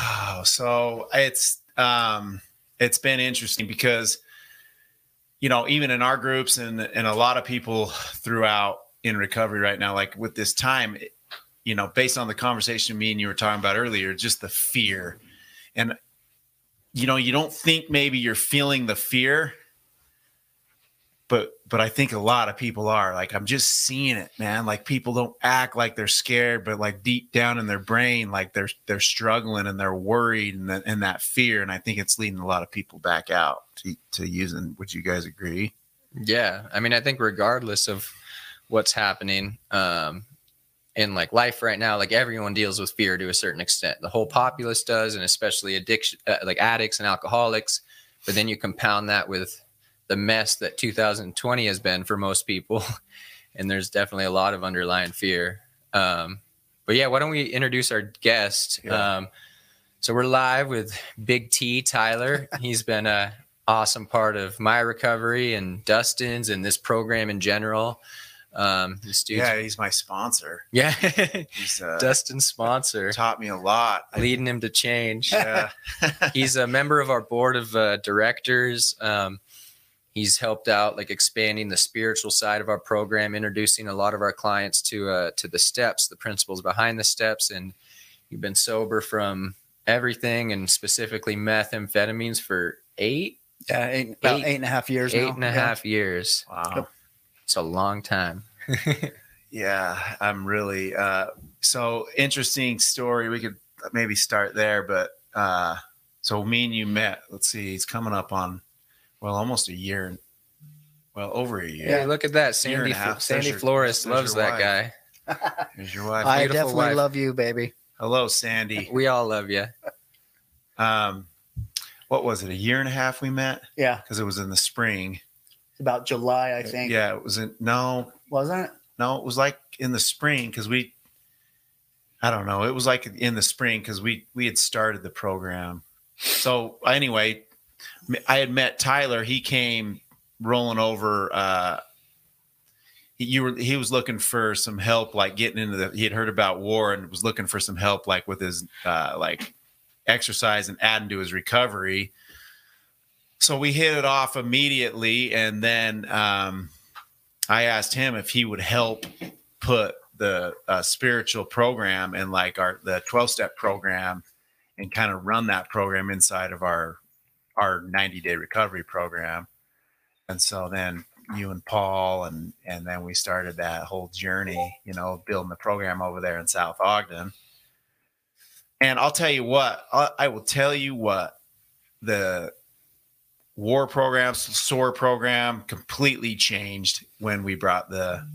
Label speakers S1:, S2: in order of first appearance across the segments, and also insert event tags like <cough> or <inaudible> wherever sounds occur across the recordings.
S1: Oh, so it's um it's been interesting because you know, even in our groups and and a lot of people throughout in recovery right now, like with this time, you know, based on the conversation me and you were talking about earlier, just the fear. And you know, you don't think maybe you're feeling the fear, but but I think a lot of people are. Like I'm just seeing it, man. Like people don't act like they're scared, but like deep down in their brain, like they're they're struggling and they're worried and, the, and that fear. And I think it's leading a lot of people back out to, to using. Would you guys agree?
S2: Yeah, I mean, I think regardless of what's happening um, in like life right now, like everyone deals with fear to a certain extent. The whole populace does, and especially addiction, uh, like addicts and alcoholics. But then you compound that with the mess that 2020 has been for most people. <laughs> and there's definitely a lot of underlying fear. Um, but yeah, why don't we introduce our guest? Yeah. Um, so we're live with Big T Tyler. <laughs> He's been a awesome part of my recovery and Dustin's and this program in general. Um,
S1: this dude, yeah, he's my sponsor.
S2: Yeah, <laughs> he's uh, Dustin's sponsor.
S1: Taught me a lot,
S2: leading him to change. Yeah, he's a member of our board of uh, directors. Um, he's helped out like expanding the spiritual side of our program introducing a lot of our clients to uh, to the steps the principles behind the steps and you've been sober from everything and specifically methamphetamines for eight?
S3: Yeah eight, about eight, eight and a half years
S2: eight
S3: now.
S2: and a yeah. half years. Wow. It's a long time. <laughs>
S1: Yeah i'm really uh so interesting story. We could maybe start there but uh so me and you met let's see he's coming up on well, almost a year. Well, over a year.
S2: Yeah, look at that. Sandy Sandy Flores loves that wife.
S1: guy. There's your wife.
S3: I definitely wife. love you, baby.
S1: Hello, Sandy. <laughs>
S2: We all love you.
S1: Um, what was it? A year and a half we met.
S3: Yeah,
S1: because it was in the spring.
S3: About July, I think.
S1: Yeah, it was in no.
S3: Wasn't it?
S1: No, it was like in the spring because we. I don't know. It was like in the spring because we we had started the program. So anyway, I had met Tyler. He came rolling over. Uh, you were he was looking for some help, like getting into the. He had heard about SOAR and was looking for some help, like with his uh, like exercise and adding to his recovery. So we hit it off immediately, and then um, I asked him if he would help put the uh, spiritual program and like our the 12 step program and kind of run that program inside of our our 90 day recovery program. And so then you and Paul and and then we started that whole journey, you know, building the program over there in South Ogden. And I'll tell you what, I, will tell you what, the SOAR program, SOAR program completely changed when we brought the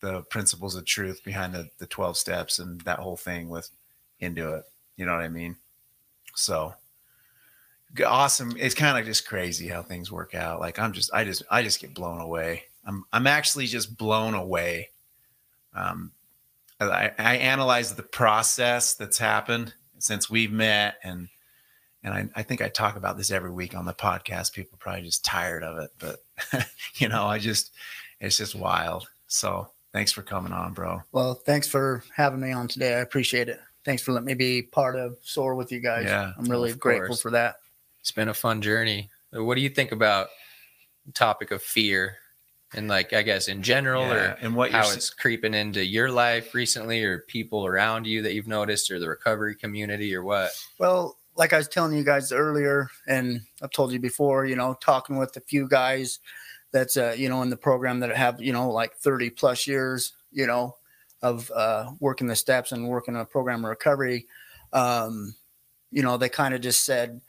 S1: the principles of truth behind the, the 12 steps and that whole thing with into it. You know what I mean? So awesome. It's kind of just crazy how things work out. Like I'm just, I just, I just get blown away. I'm, I'm actually just blown away. Um, I, I analyze the process that's happened since we've met, and and I, I think I talk about this every week on the podcast. People probably just tired of it, but <laughs> you know, I just, it's just wild. So thanks for coming on, bro.
S3: Well, thanks for having me on today. I appreciate it. Thanks for letting me be part of SOAR with you guys. Yeah, I'm really grateful for that
S2: it's been a fun journey. What do you think about the topic of fear and like I guess in general yeah, or and what how it's creeping into your life recently or people around you that you've noticed or the recovery community or what?
S3: Well, like I was telling you guys earlier, and I've told you before, you know, talking with a few guys that's uh, you know in the program that have you know like 30 plus years, you know, of uh, working the steps and working a program of recovery. Um, you know, they kind of just said,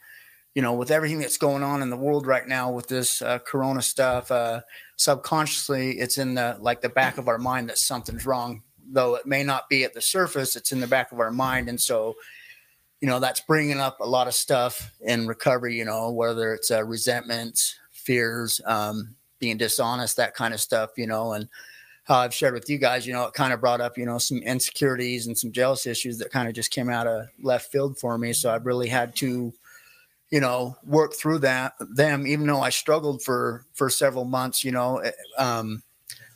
S3: you know, with everything that's going on in the world right now with this uh, Corona stuff, uh, subconsciously it's in the like the back of our mind that something's wrong. Though it may not be at the surface, it's in the back of our mind, and so, you know, that's bringing up a lot of stuff in recovery. You know, whether it's uh, resentments, fears, um, being dishonest, that kind of stuff. You know, and how I've shared with you guys, you know, it kind of brought up, you know, some insecurities and some jealous issues that kind of just came out of left field for me. So I've really had to you know, work through that them, even though I struggled for for several months, you know, eh, um,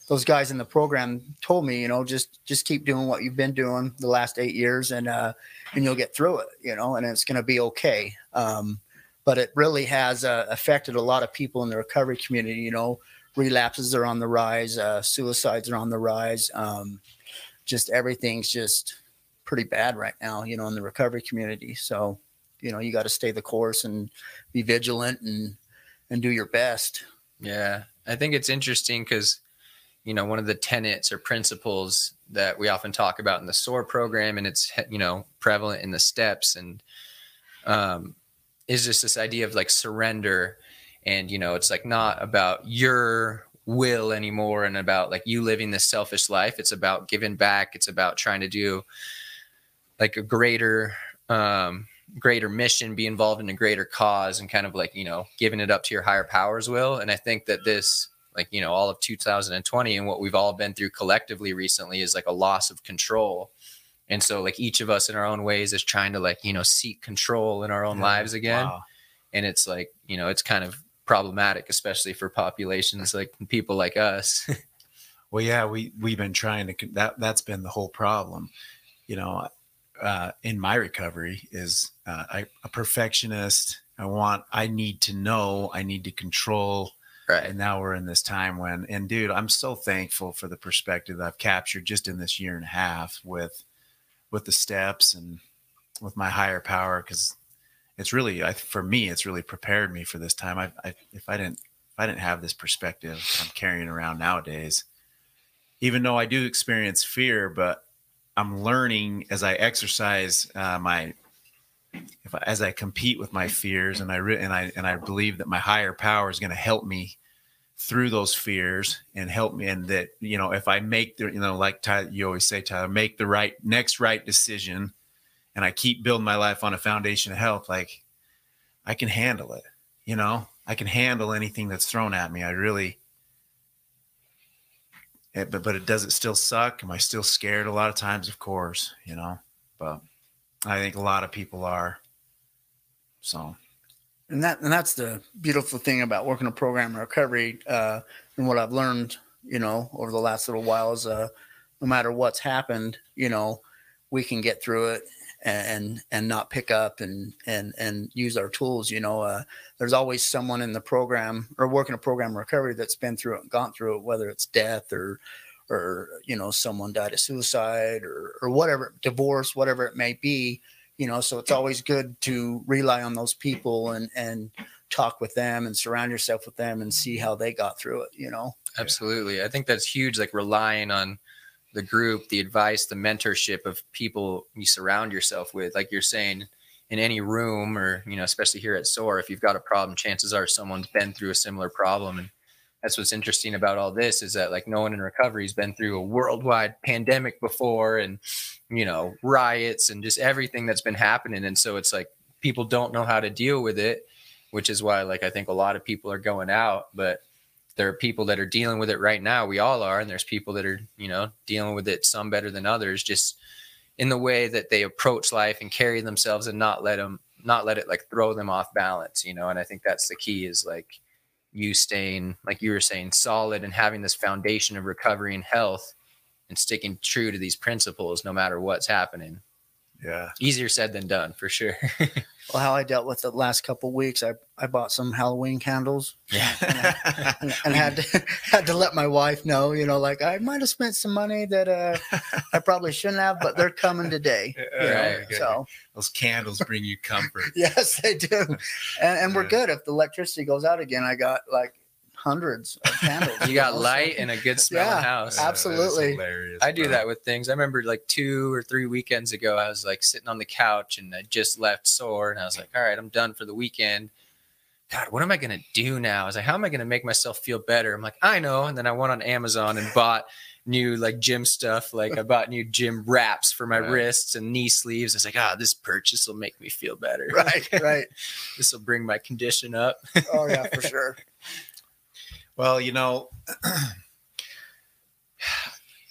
S3: those guys in the program told me, you know, just just keep doing what you've been doing the last eight years, and uh, and you'll get through it, you know, and it's going to be okay. Um, but it really has uh, affected a lot of people in the recovery community. You know, relapses are on the rise, uh, suicides are on the rise. Um, just everything's just pretty bad right now, you know, in the recovery community. So, you know, you got to stay the course and be vigilant and and do your best.
S2: Yeah, I think it's interesting because you know one of the tenets or principles that we often talk about in the SOAR program, and it's you know prevalent in the steps, and um, is just this idea of like surrender, and you know it's like not about your will anymore and about like you living this selfish life. It's about giving back. It's about trying to do like a greater um, greater mission, be involved in a greater cause, and kind of like you know giving it up to your higher powers will. And I think that this like you know all of 2020 and what we've all been through collectively recently is like a loss of control. And so like each of us in our own ways is trying to like you know seek control in our own yeah, lives again. Wow. and it's like you know it's kind of problematic especially for populations like people like us. <laughs>
S1: Well yeah we we've been trying to that that's been the whole problem. You know uh, in my recovery is uh, I, a perfectionist. I want, I need to know, I need to control.
S2: Right.
S1: And now we're in this time when, and dude, I'm so thankful for the perspective I've captured just in this year and a half with, with the steps and with my higher power. Cause it's really, I, for me, it's really prepared me for this time. I, I, if I didn't, if I didn't have this perspective I'm carrying around nowadays, even though I do experience fear, but I'm learning as I exercise uh, my if I, as I compete with my fears and I re- and I and I believe that my higher power is going to help me through those fears and help me and that you know if I make the you know like Tyler, you always say Tyler make the right next right decision and I keep building my life on a foundation of health like I can handle it you know? I can handle anything that's thrown at me. I really it, but but it does it still suck? Am I still scared a lot of times? Of course, you know. But I think a lot of people are. So.
S3: And that and that's the beautiful thing about working a program in recovery, uh, and what I've learned, you know, over the last little while is, uh, no matter what's happened, you know, we can get through it and and not pick up and and and use our tools you know uh, there's always someone in the program or working a program recovery that's been through it gone through it whether it's death or or you know someone died of suicide or or whatever divorce whatever it may be you know so it's always good to rely on those people and and talk with them and surround yourself with them and see how they got through it you know?
S2: Absolutely. I think that's huge like relying on the group, the advice, the mentorship of people you surround yourself with. Like you're saying, in any room or, you know, especially here at SOAR, if you've got a problem, chances are someone's been through a similar problem. And that's what's interesting about all this is that like no one in recovery has been through a worldwide pandemic before and, you know, riots and just everything that's been happening. And so it's like people don't know how to deal with it, which is why like I think a lot of people are going out. But there are people that are dealing with it right now. We all are, and there's people that are, you know, dealing with it some better than others, just in the way that they approach life and carry themselves, and not let them, not let it like throw them off balance, you know. And I think that's the key is like you staying, like you were saying, solid and having this foundation of recovery and health, and sticking true to these principles no matter what's happening.
S1: Yeah,
S2: easier said than done for sure. <laughs>
S3: well, how I dealt with the last couple weeks, I, I bought some Halloween candles.
S2: Yeah. <laughs>
S3: And, and, and, had to <laughs> had to let my wife know, you know, like I might have spent some money that uh, I <laughs> probably shouldn't have, but they're coming today. Right. So
S1: those candles bring you comfort.
S3: yes, they do. And, and we're good. If the electricity goes out again, I got like hundreds of candles. <laughs>
S2: you got light and a good smelling yeah, house.
S3: Absolutely.
S2: I do that with things. I remember like two or three weekends ago, I was like sitting on the couch and I just left SOAR and I was like, all right, I'm done for the weekend. God, what am I going to do now? I was like, how am I going to make myself feel better? I'm like, I know. And then I went on Amazon and bought new like gym stuff. Like I bought new gym wraps for my right. wrists and knee sleeves. I was like, ah, oh, this purchase will make me feel better.
S3: Right, right. <laughs>
S2: this will bring my condition up.
S3: oh yeah, for <laughs> sure.
S1: Well, you know, <clears throat>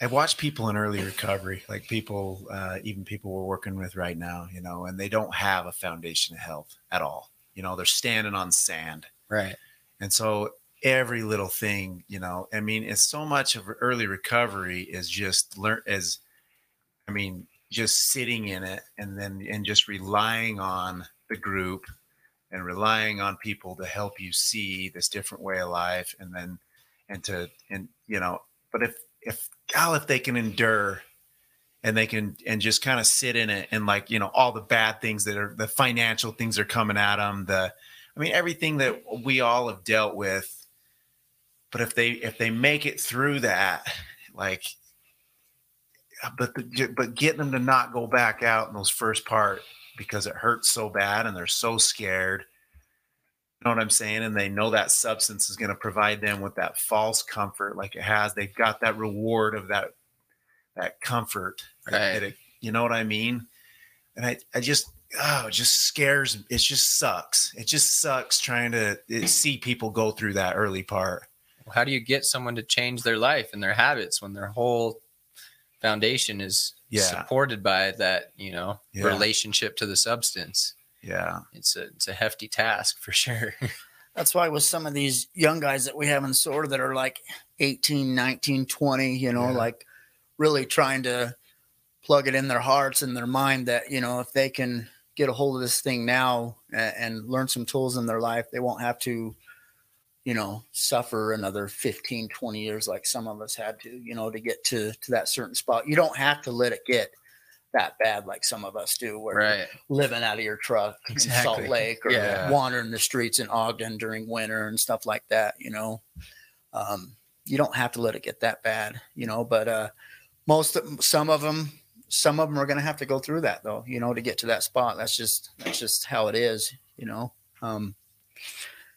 S1: I watch people in early recovery, like people, uh, even people we're working with right now, you know, and they don't have a foundation of health at all. You know, they're standing on sand.
S2: Right.
S1: And so every little thing, you know, I mean, it's so much of early recovery is just learn as, I mean, just sitting in it and then and just relying on the group and relying on people to help you see this different way of life and then and to and you know but if if gal if they can endure and they can and just kind of sit in it and like you know all the bad things that are the financial things are coming at them the i mean everything that we all have dealt with but if they if they make it through that like but the, but getting them to not go back out in those first part because it hurts so bad and they're so scared. You know what i'm saying? And they know that substance is going to provide them with that false comfort like it has. They've got that reward of that that comfort
S2: Right.
S1: it- you know what i mean? And i i just oh it just scares it just sucks. It just sucks trying to eh, see people go through that early part.
S2: How do you get someone to change their life and their habits when their whole foundation is
S1: Yeah.
S2: supported by that, you know,
S1: Yeah.
S2: relationship to the substance?
S1: yeah
S2: It's a it's a hefty task for sure. <laughs>
S3: That's why with some of these young guys that we have in SOAR that are like 18, 19, 20, you know,
S1: Yeah.
S3: like really trying to plug it in their hearts and their mind that, you know, if they can get a hold of this thing now and, and learn some tools in their life, they won't have to, you know, suffer another 15, 20 years like some of us had to, you know, to get to, to that certain spot. You don't have to let it get that bad like some of us do where
S2: right.
S3: living out of your truck in Salt Lake or
S2: Yeah.
S3: wandering the streets in Ogden during winter and stuff like that, you know. Um, you don't have to let it get that bad, you know, but uh most of some of them some of them are going to have to go through that though, you know, to get to that spot. That's just that's just how it is, you know. Um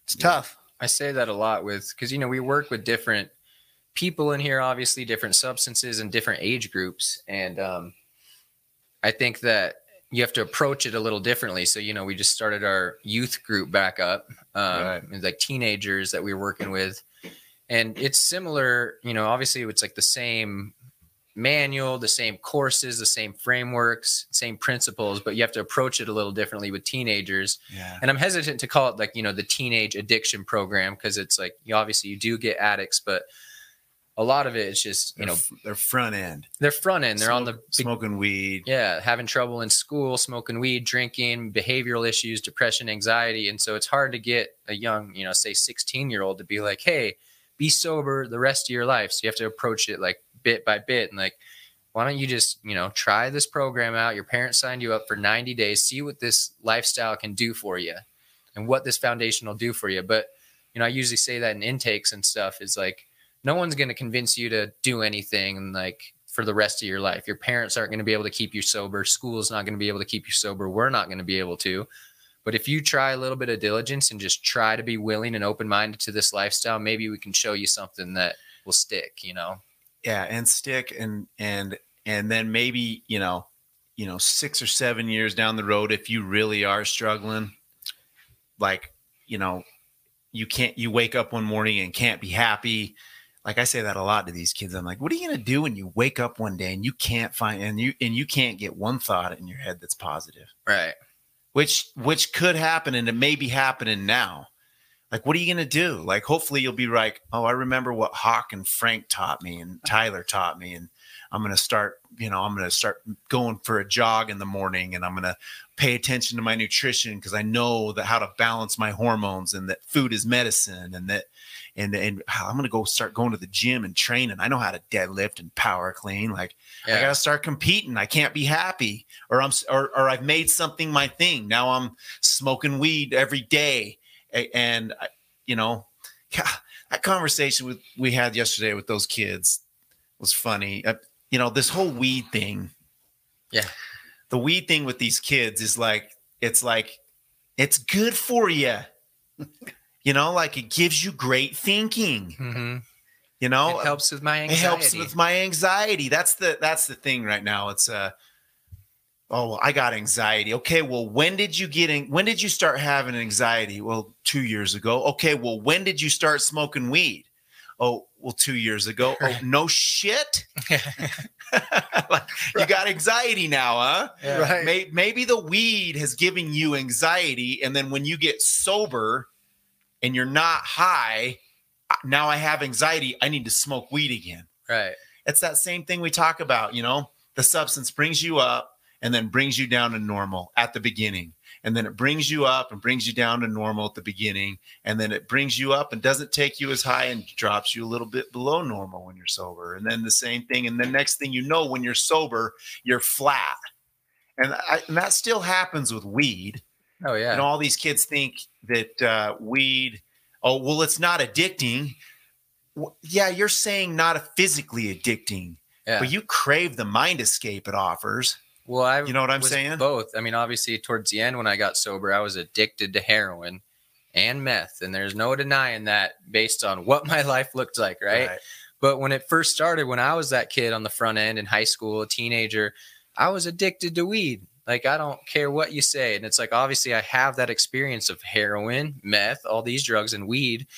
S3: it's
S1: Yeah.
S3: tough.
S2: I say that a lot with because you know we work with different people in here, obviously different substances and different age groups, and um, I think that you have to approach it a little differently. So you know, we just started our youth group back up, um,
S1: Right.
S2: like teenagers that we were working with, and it's similar. You know, obviously it's like the same manual, the same courses, the same frameworks, same principles, but you have to approach it a little differently with teenagers.
S1: Yeah.
S2: And I'm hesitant to call it like you know the teenage addiction program because it's like you obviously you do get addicts, but a lot of it is just you
S1: they're,
S2: know
S1: they're front end.
S2: they're front end, they're on the
S1: Smoke- smoking weed.
S2: Yeah having trouble in school, smoking weed, drinking, behavioral issues, depression, anxiety, and so it's hard to get a young you know say 16 year old to be like hey be sober the rest of your life. So you have to approach it like bit by bit. And like why don't you just you know try this program out? Your parents signed you up for 90 days. See what this lifestyle can do for you and what this foundation will do for you. But you know i usually say that in intakes and stuff is like no one's going to convince you to do anything like for the rest of your life. Your parents aren't going to be able to keep you sober. School's not going to be able to keep you sober. We're not going to be able to. But if you try a little bit of diligence and just try to be willing and open-minded to this lifestyle maybe we can show you something that will stick you know
S1: yeah and stick and and and then maybe you know you know six or seven years down the road if you really are struggling like you know you can't you wake up one morning and can't be happy. Like i say that a lot to these kids. I'm like what are you going to do when you wake up one day and you can't find and you and you can't get one thought in your head that's positive?
S2: Right.
S1: Which which could happen and it may be happening now like what are you going to do? Like hopefully you'll be like oh i remember what hawk and frank taught me and uh-huh. tyler taught me and i'm going to start you know i'm going to start going for a jog in the morning and i'm going to pay attention to my nutrition because i know that how to balance my hormones and that food is medicine and that and and ah, i'm going to go start going to the gym and training. I know how to deadlift and power clean. Like I gotta start competing. I can't be happy, or I'm or or I've made something my thing. Now I'm smoking weed every day, and you know, <laughs> yeah, that conversation with we had yesterday with those kids was funny. Uh, you know, this whole weed thing.
S2: Yeah.
S1: the weed thing with these kids is like it's like it's good for you. <laughs> you know, like it gives you great thinking.
S2: hmm
S1: You know,
S2: it helps with my
S1: it
S2: anxiety.
S1: helps with my anxiety that's the that's the thing right now it's uh oh well, i got anxiety. Okay well when did you get in when did you start having anxiety? Well two years ago. Okay well when did you start smoking weed? Oh well two years ago. <laughs> Oh no shit. Like, <laughs> <laughs> you got anxiety now huh?
S2: Yeah.
S3: Right.
S1: May, maybe the weed has given you anxiety and then when you get sober and you're not high now i have anxiety. I need to smoke weed again.
S2: Right.
S1: it's that same thing we talk about you know? The substance brings you up and then brings you down to normal at the beginning. And then it brings you up and brings you down to normal at the beginning. And then it brings you up and doesn't take you as high and drops you a little bit below normal when you're sober. And then the same thing. And the next thing you know when you're sober you're flat. And, I, and that still happens with weed.
S2: Oh yeah.
S1: and all these kids think that uh, weed oh well it's not addicting. Well, yeah you're saying not physically addicting
S2: yeah.
S1: but you crave the mind escape it offers
S2: Well, I
S1: You know what I'm saying?
S2: Both. I mean, obviously, towards the end when I got sober, I was addicted to heroin and meth, and there's no denying that based on what <laughs> my life looked like, right? But when it first started, when I was that kid on the front end in high school, a teenager, I was addicted to weed. Like I don't care what you say, and it's like obviously I have that experience of heroin, meth, all these drugs, and weed,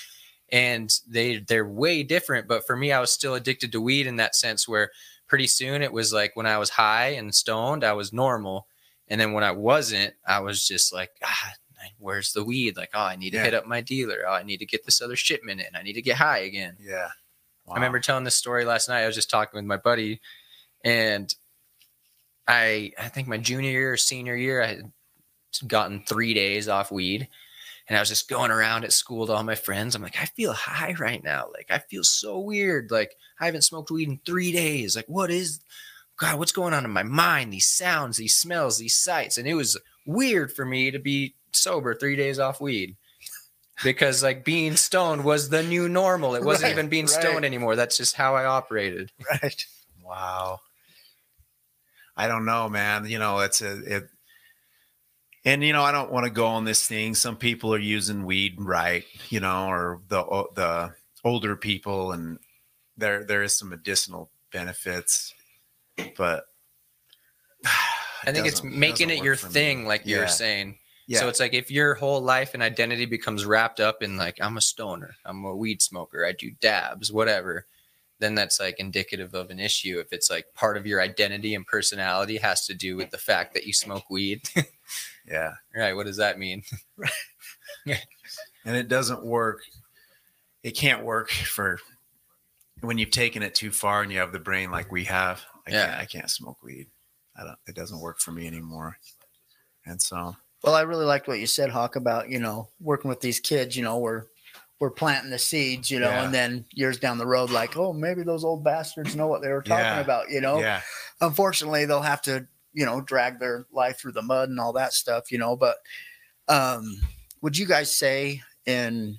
S2: and they they're way different. But for me, I was still addicted to weed in that sense where pretty soon it was like when I was high and stoned, I was normal. And then when I wasn't, I was just like, ah, where's the weed? Like, oh, I need to
S1: Yeah.
S2: hit up my dealer. Oh, I need to get this other shipment in. I need to get high again.
S1: yeah
S2: I remember telling this story last night. I was just talking with my buddy, and I I think my junior year or senior year, I had gotten three days off weed. And I was just going around at school to all my friends. I'm like, I feel high right now. Like, I feel so weird. Like, I haven't smoked weed in three days. Like, what is, God, what's going on in my mind? These sounds, these smells, these sights. And it was weird for me to be sober three days off weed because, like, being stoned was the new normal. It wasn't
S3: Right,
S2: even being
S3: right.
S2: stoned anymore. That's just how I operated. <laughs>
S3: Right.
S1: Wow. I don't know, man. You know, it's a it and you know, I don't want to go on this thing. Some people are using weed right, you know, or the the older people and there there is some medicinal benefits, but <sighs>
S2: I think it's making
S1: doesn't
S2: it your
S1: for me.
S2: thing, like you're saying.
S1: Yeah.
S2: So it's like if your whole life and identity becomes wrapped up in like I'm a stoner, I'm a weed smoker, I do dabs, whatever, then that's like indicative of an issue. If it's like part of your identity and personality has to do with the fact that you smoke weed, <laughs>
S1: yeah.
S2: right? What does that mean? <laughs>
S1: and it doesn't work it can't work for when you've taken it too far and you have the brain like we have i
S2: Yeah.
S1: can't i can't smoke weed i don't it doesn't work for me anymore and so
S3: Well, I really liked what you said, Hawk, about you know working with these kids. You know, we're we're planting the seeds. You know,
S1: Yeah.
S3: and then years down the road, like, oh, maybe those old bastards know what they were talking
S1: Yeah.
S3: about. You know,
S1: yeah
S3: unfortunately, they'll have to you know drag their life through the mud and all that stuff. You know, but um, would you guys say in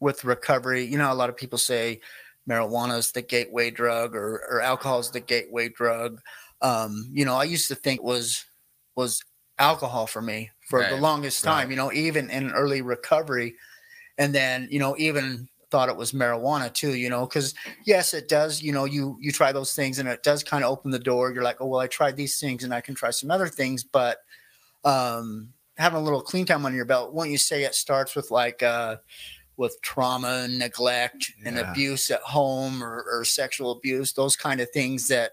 S3: with recovery? You know, a lot of people say marijuana is the gateway drug or, or alcohol is the gateway drug. Um, you know, I used to think was was alcohol for me for the longest time,
S1: right.
S3: you know, even in early recovery. And then, you know, even thought it was marijuana too, you know, because yes, it does, you know, you you try those things and it does kind of open the door. You're like, oh well, I tried these things and I can try some other things, but um having a little clean time under your belt, wouldn't you say it starts with like uh with trauma and neglect and abuse at home or, or sexual abuse, those kind of things that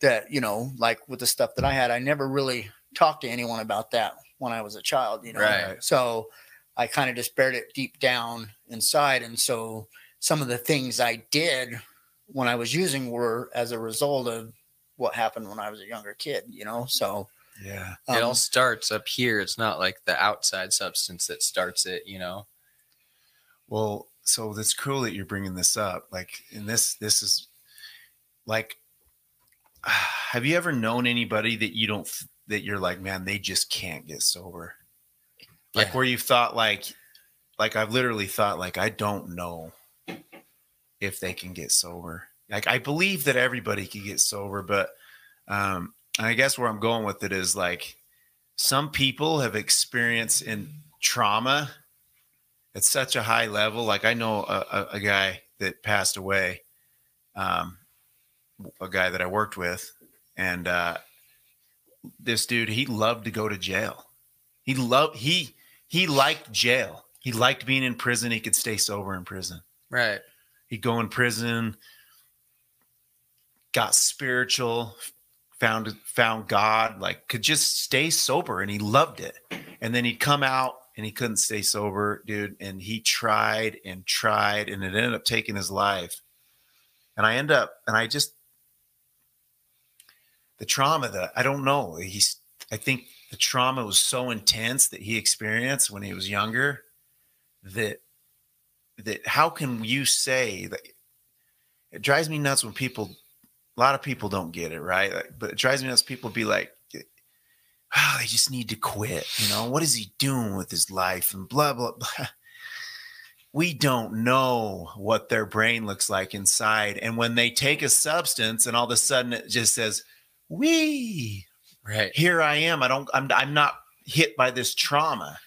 S3: that you know, like with the stuff that I had, I never really talked to anyone about that when I was a child, you know.
S2: Right.
S3: So I kind of just buried it deep down inside, and so some of the things I did when I was using were as a result of what happened when I was a younger kid, you know. So
S1: yeah
S2: it all
S3: um,
S2: starts up here. It's not like the outside substance that starts it, you know?
S1: well so that's cool that you're bringing this up like and this this is like <sighs> have you ever known anybody that you don't that you're like man they just can't get sober like
S2: Yeah.
S1: where you thought like like i've literally thought like i don't know if they can get sober. Like i believe that everybody can get sober but um i guess where i'm going with it is like some people have experienced in trauma at such a high level. Like i know a, a, a guy that passed away um a guy that i worked with and uh this dude he loved to go to jail. He loved he he liked jail he liked being in prison. He could stay sober in prison.
S2: Right.
S1: he'd go in prison got spiritual found found god like could just stay sober and he loved it. And then he'd come out and he couldn't stay sober dude. And he tried and tried and it ended up taking his life. And i end up and i just the trauma that I don't know. He's I think the trauma was so intense that he experienced when he was younger that that how can you say that it drives me nuts when people a lot of people don't get it right but it drives me nuts people be like oh, they just need to quit you know what is he doing with his life and blah blah <laughs> blah we don't know what their brain looks like inside and when they take a substance and all of a sudden it just says we
S2: Right.
S1: here I am. I don't. I'm. I'm not hit by this trauma.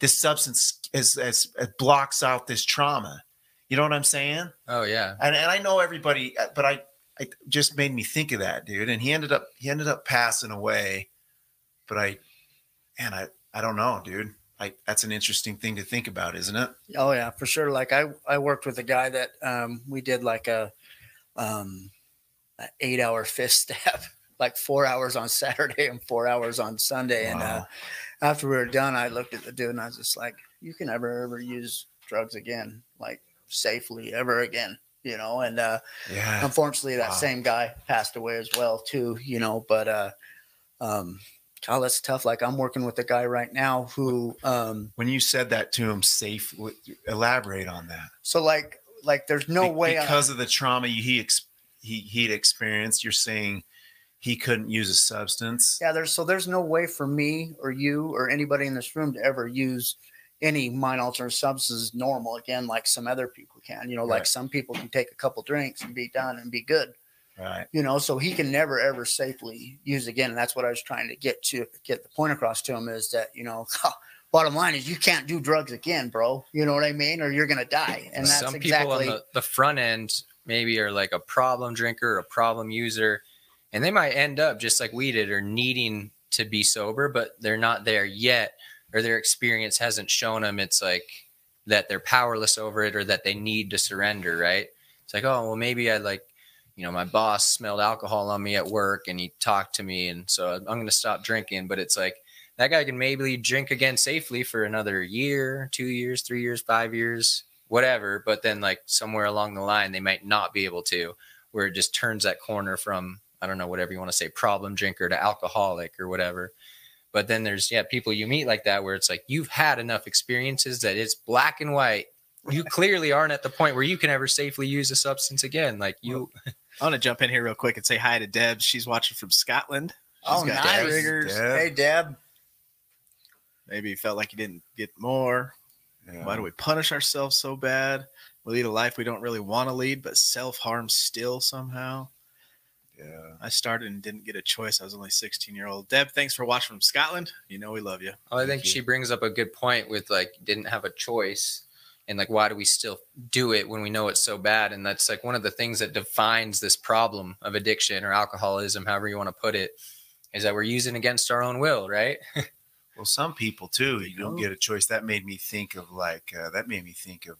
S1: This substance is, is it blocks out this trauma. You know what I'm saying?
S2: Oh yeah.
S1: And, and I know everybody, uh, but I, I just made me think of that dude. And he ended up he ended up passing away. But I, and I I don't know, dude. I that's an interesting thing to think about, isn't it?
S3: Oh yeah, for sure. Like I, I worked with a guy that um, we did like a, um, an eight hour fist <laughs> stab, like four hours on Saturday and four hours on Sunday. And uh,
S1: Wow.
S3: After we were done, I looked at the dude and I was just like, you can never ever use drugs again, like safely ever again, you know. And uh,
S1: Yeah.
S3: unfortunately, that
S1: Wow.
S3: same guy passed away as well too, you know. But uh, um, God, that's tough. Like I'm working with a guy right now who um,
S1: When you said that to him, safe. Elaborate on that.
S3: so like like there's no
S1: Be-
S3: way I-
S1: because of the trauma he he he'd experienced. You're saying he couldn't use a substance.
S3: Yeah, there's so there's no way for me or you or anybody in this room to ever use any mind altering substances normal again, like some other people can. You know, like some people can take a couple drinks and be done and be good.
S1: Right.
S3: You know, so he can never ever safely use again. And that's what I was trying to get to get the point across to him is that, you know, <laughs> bottom line is you can't do drugs again, bro. You know what I mean? Or you're gonna die. And that's
S2: some people
S3: exactly
S2: on the, the front end maybe are like a problem drinker a problem user and they might end up just like we did or needing to be sober but they're not there yet or their experience hasn't shown them it's like that they're powerless over it or that they need to surrender right? It's like oh well maybe i like you know my boss smelled alcohol on me at work and he talked to me and so i'm going to stop drinking. But it's like that guy can maybe drink again safely for another year two years three years five years whatever but then like somewhere along the line they might not be able to where it just turns that corner from i don't know whatever you want to say problem drinker to alcoholic or whatever but then there's yeah people you meet like that where it's like you've had enough experiences that it's black and white you <laughs> clearly aren't at the point where you can ever safely use a substance again like you
S4: I want to jump in here real quick and say hi to Deb. She's watching from Scotland. She's
S3: Oh
S4: got
S3: nice.
S4: triggers.
S1: Deb.
S3: Hey Deb.
S4: Maybe you felt like you didn't get more.
S1: Yeah.
S4: Why do we punish ourselves so bad? We lead a life we don't really want to lead, but self harm still somehow.
S1: Yeah.
S4: I started and didn't get a choice. I was only 16 year old. Deb, thanks for watching from Scotland. You know we love you.
S2: Well, I think
S1: you.
S2: she brings up a good point with like didn't have a choice and like why do we still do it when we know it's so bad and that's like one of the things that defines this problem of addiction or alcoholism however you want to put it is that we're using against our own will right <laughs>
S1: Well, some people too. You don't get a choice. That made me think of like uh, that made me think of.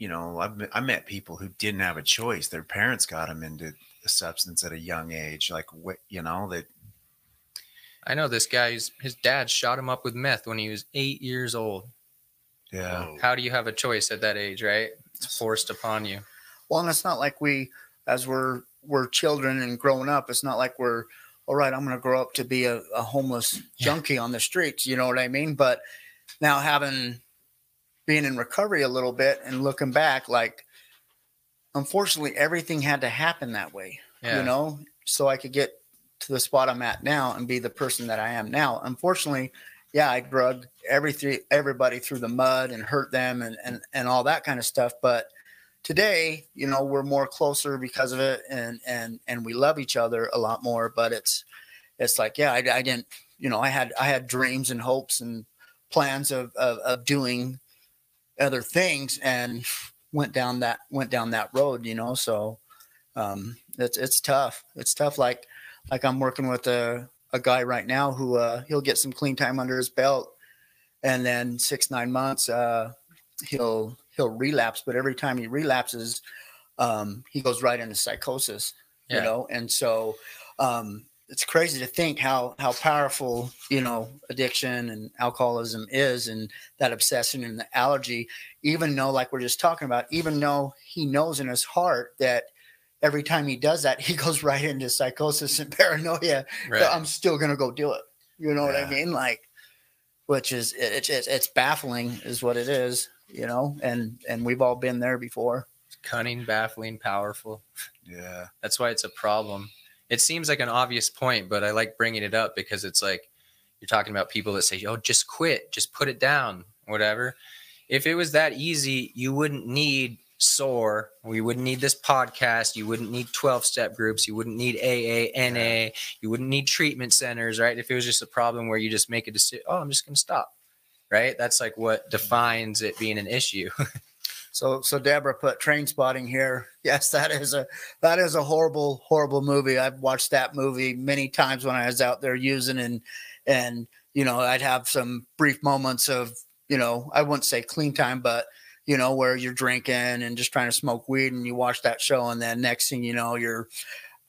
S1: You know, I've met, I met people who didn't have a choice. Their parents got them into a substance at a young age. Like what you know that.
S2: i know this guy. his dad shot him up with meth when he was eight years old
S1: Yeah.
S4: Whoa.
S2: how do you have a choice at that age right it's forced upon you
S3: Well, and it's not like we, as we're we're children and growing up, it's not like we're all right. I'm going to grow up to be a, a homeless
S2: Yeah.
S3: junkie on the streets. You know what I mean? But now having being in recovery a little bit and looking back, like unfortunately, everything had to happen that way.
S2: yeah
S3: You know, so I could get to the spot I'm at now and be the person that I am now. Unfortunately, yeah, I drug every three, everybody through the mud and hurt them and, and, and all that kind of stuff. But today, you know, we're more closer because of it and, and, and we love each other a lot more, but it's, it's like, yeah, I, I didn't, you know, I had, I had dreams and hopes and plans of, of, of doing other things and went down that, went down that road, you know? So, um, it's, it's tough. It's tough. Like, like I'm working with a, a guy right now who, uh, he'll get some clean time under his belt and then six, nine months, uh, he'll, he'll relapse, but every time he relapses, um, he goes right into psychosis, you know? And so, um, it's crazy to think how, how powerful, you know, addiction and alcoholism is and that obsession and the allergy, even though, like we're just talking about, even though he knows in his heart that every time he does that, <laughs> he goes right into psychosis and paranoia.
S2: Right.
S3: I'm still gonna go do it. You know what I mean? Like, which is it's it's it's baffling, is what it is. You know, and and we've all been there before.
S2: Cunning, baffling, powerful.
S1: Yeah.
S2: That's why it's a problem. It seems like an obvious point, but I like bringing it up because it's like you're talking about people that say, "Oh, just quit, just put it down, whatever." If it was that easy, you wouldn't need SOAR. We wouldn't need this podcast. You wouldn't need 12 step groups. You wouldn't need AA, NA. You wouldn't need treatment centers, right? If it was just a problem where you just make a decision, oh, I'm just going to stop, right? That's like what defines it being an issue. <laughs>
S3: So so Deborah put Trainspotting here. <laughs> Yes, that is a that is a horrible, horrible movie. I've watched that movie many times when I was out there using and and you know, I'd have some brief moments of, you know, I wouldn't say clean time, but you know, where you're drinking and just trying to smoke weed and you watch that show and then next thing you know, you're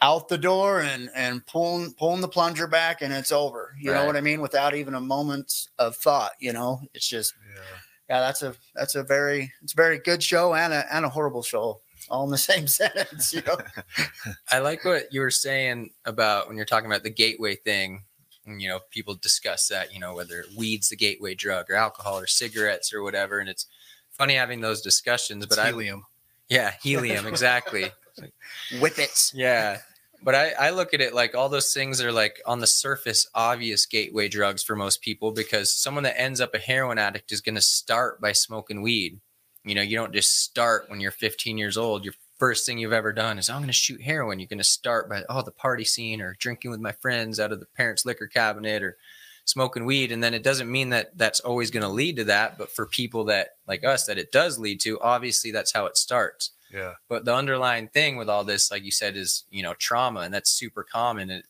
S3: out the door and and pulling pulling the plunger back and it's over. You know what I mean? Without even a moment of thought, you know. It's just
S1: Yeah.
S3: Yeah, that's a that's a very it's a very good show and a and a horrible show, all in the <laughs> same sentence. You know, <laughs>
S2: I like what you were saying about when you're talking about the gateway thing. And, you know, people discuss that, you know, whether weed's the gateway drug or alcohol or cigarettes or whatever. And it's funny having those discussions. But
S4: It's
S2: I,
S4: helium.
S2: yeah, helium, exactly. <laughs>
S3: whippets.
S2: Yeah. But I, I look at it like all those things are like on the surface obvious gateway drugs for most people because someone that ends up a heroin addict is going to start by smoking weed. You know, you don't just start when you're 15 years old. Your first thing you've ever done is, "Oh, I'm going to shoot heroin. You're going to start by, oh, the party scene or drinking with my friends out of the parents' liquor cabinet or smoking weed. And then it doesn't mean that that's always going to lead to that. But for people that like us, that it does lead to, obviously that's how it starts
S1: Yeah.
S2: but the underlying thing with all this like you said is you know trauma and that's super common and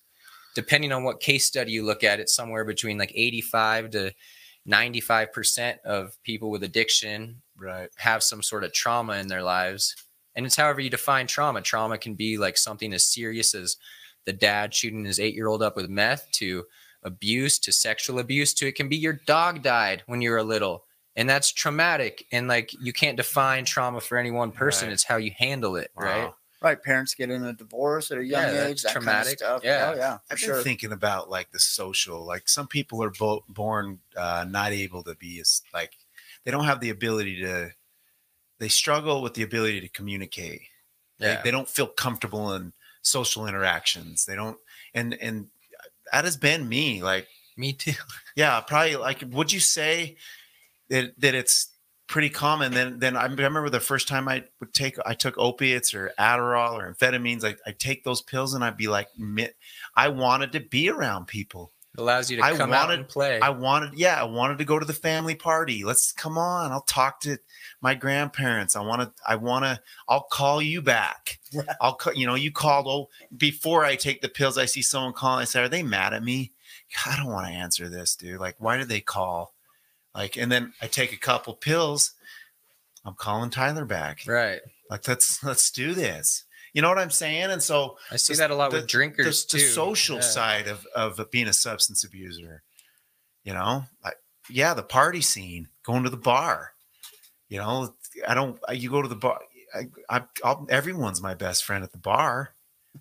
S2: depending on what case study you look at it's somewhere between like 85 to 95% of people with addiction
S1: Right.
S2: have some sort of trauma in their lives and it's however you define trauma trauma can be like something as serious as the dad shooting his eight year old up with meth to abuse to sexual abuse to it can be your dog died when you were a little and that's traumatic and like you can't define trauma for any one person
S1: Right.
S2: it's how you handle it right
S1: Wow.
S3: Right, parents get in a divorce at a young
S2: Yeah, that's
S3: age. That
S2: traumatic.
S3: Kind of stuff.
S2: Yeah.
S3: Oh, yeah, for
S1: I've been thinking about like the social. Like some people are bo- born uh, not able to be as like they don't have the ability to. They struggle with the ability to communicate. They,
S2: yeah
S1: they don't feel comfortable in social interactions. They don't, and and that has been me. Like
S2: me too <laughs>
S1: yeah, probably like. Would you say that that it's pretty common? Then then I remember the first time I would take I took opiates or Adderall or amphetamines. I I take those pills and I'd be like, I wanted to be around people.
S2: it allows you to
S1: I
S2: come out
S1: wanted-
S2: and play
S1: I wanted, yeah, I wanted to go to the family party. Let's come on. I'll talk to my grandparents. I want to, I want to, I'll call you back. <laughs> I'll, ca- you know, you called. Oh, before I take the pills, I see someone calling. I say, are they mad at me? I don't want to answer this, dude. Like, why did they call? Like, and then I take a couple pills. I'm calling Tyler back.
S2: right
S1: Like, let's, let's do this. You know what I'm saying? And so,
S2: i see
S1: the-
S2: that a lot
S1: the-
S2: with drinkers
S1: the,
S2: too
S1: the social
S2: Yeah.
S1: side of of being a substance abuser. You know, I, yeah, the party scene, going to the bar. You know, I don't. You go to the bar. I, I, I'll, everyone's my best friend at the bar,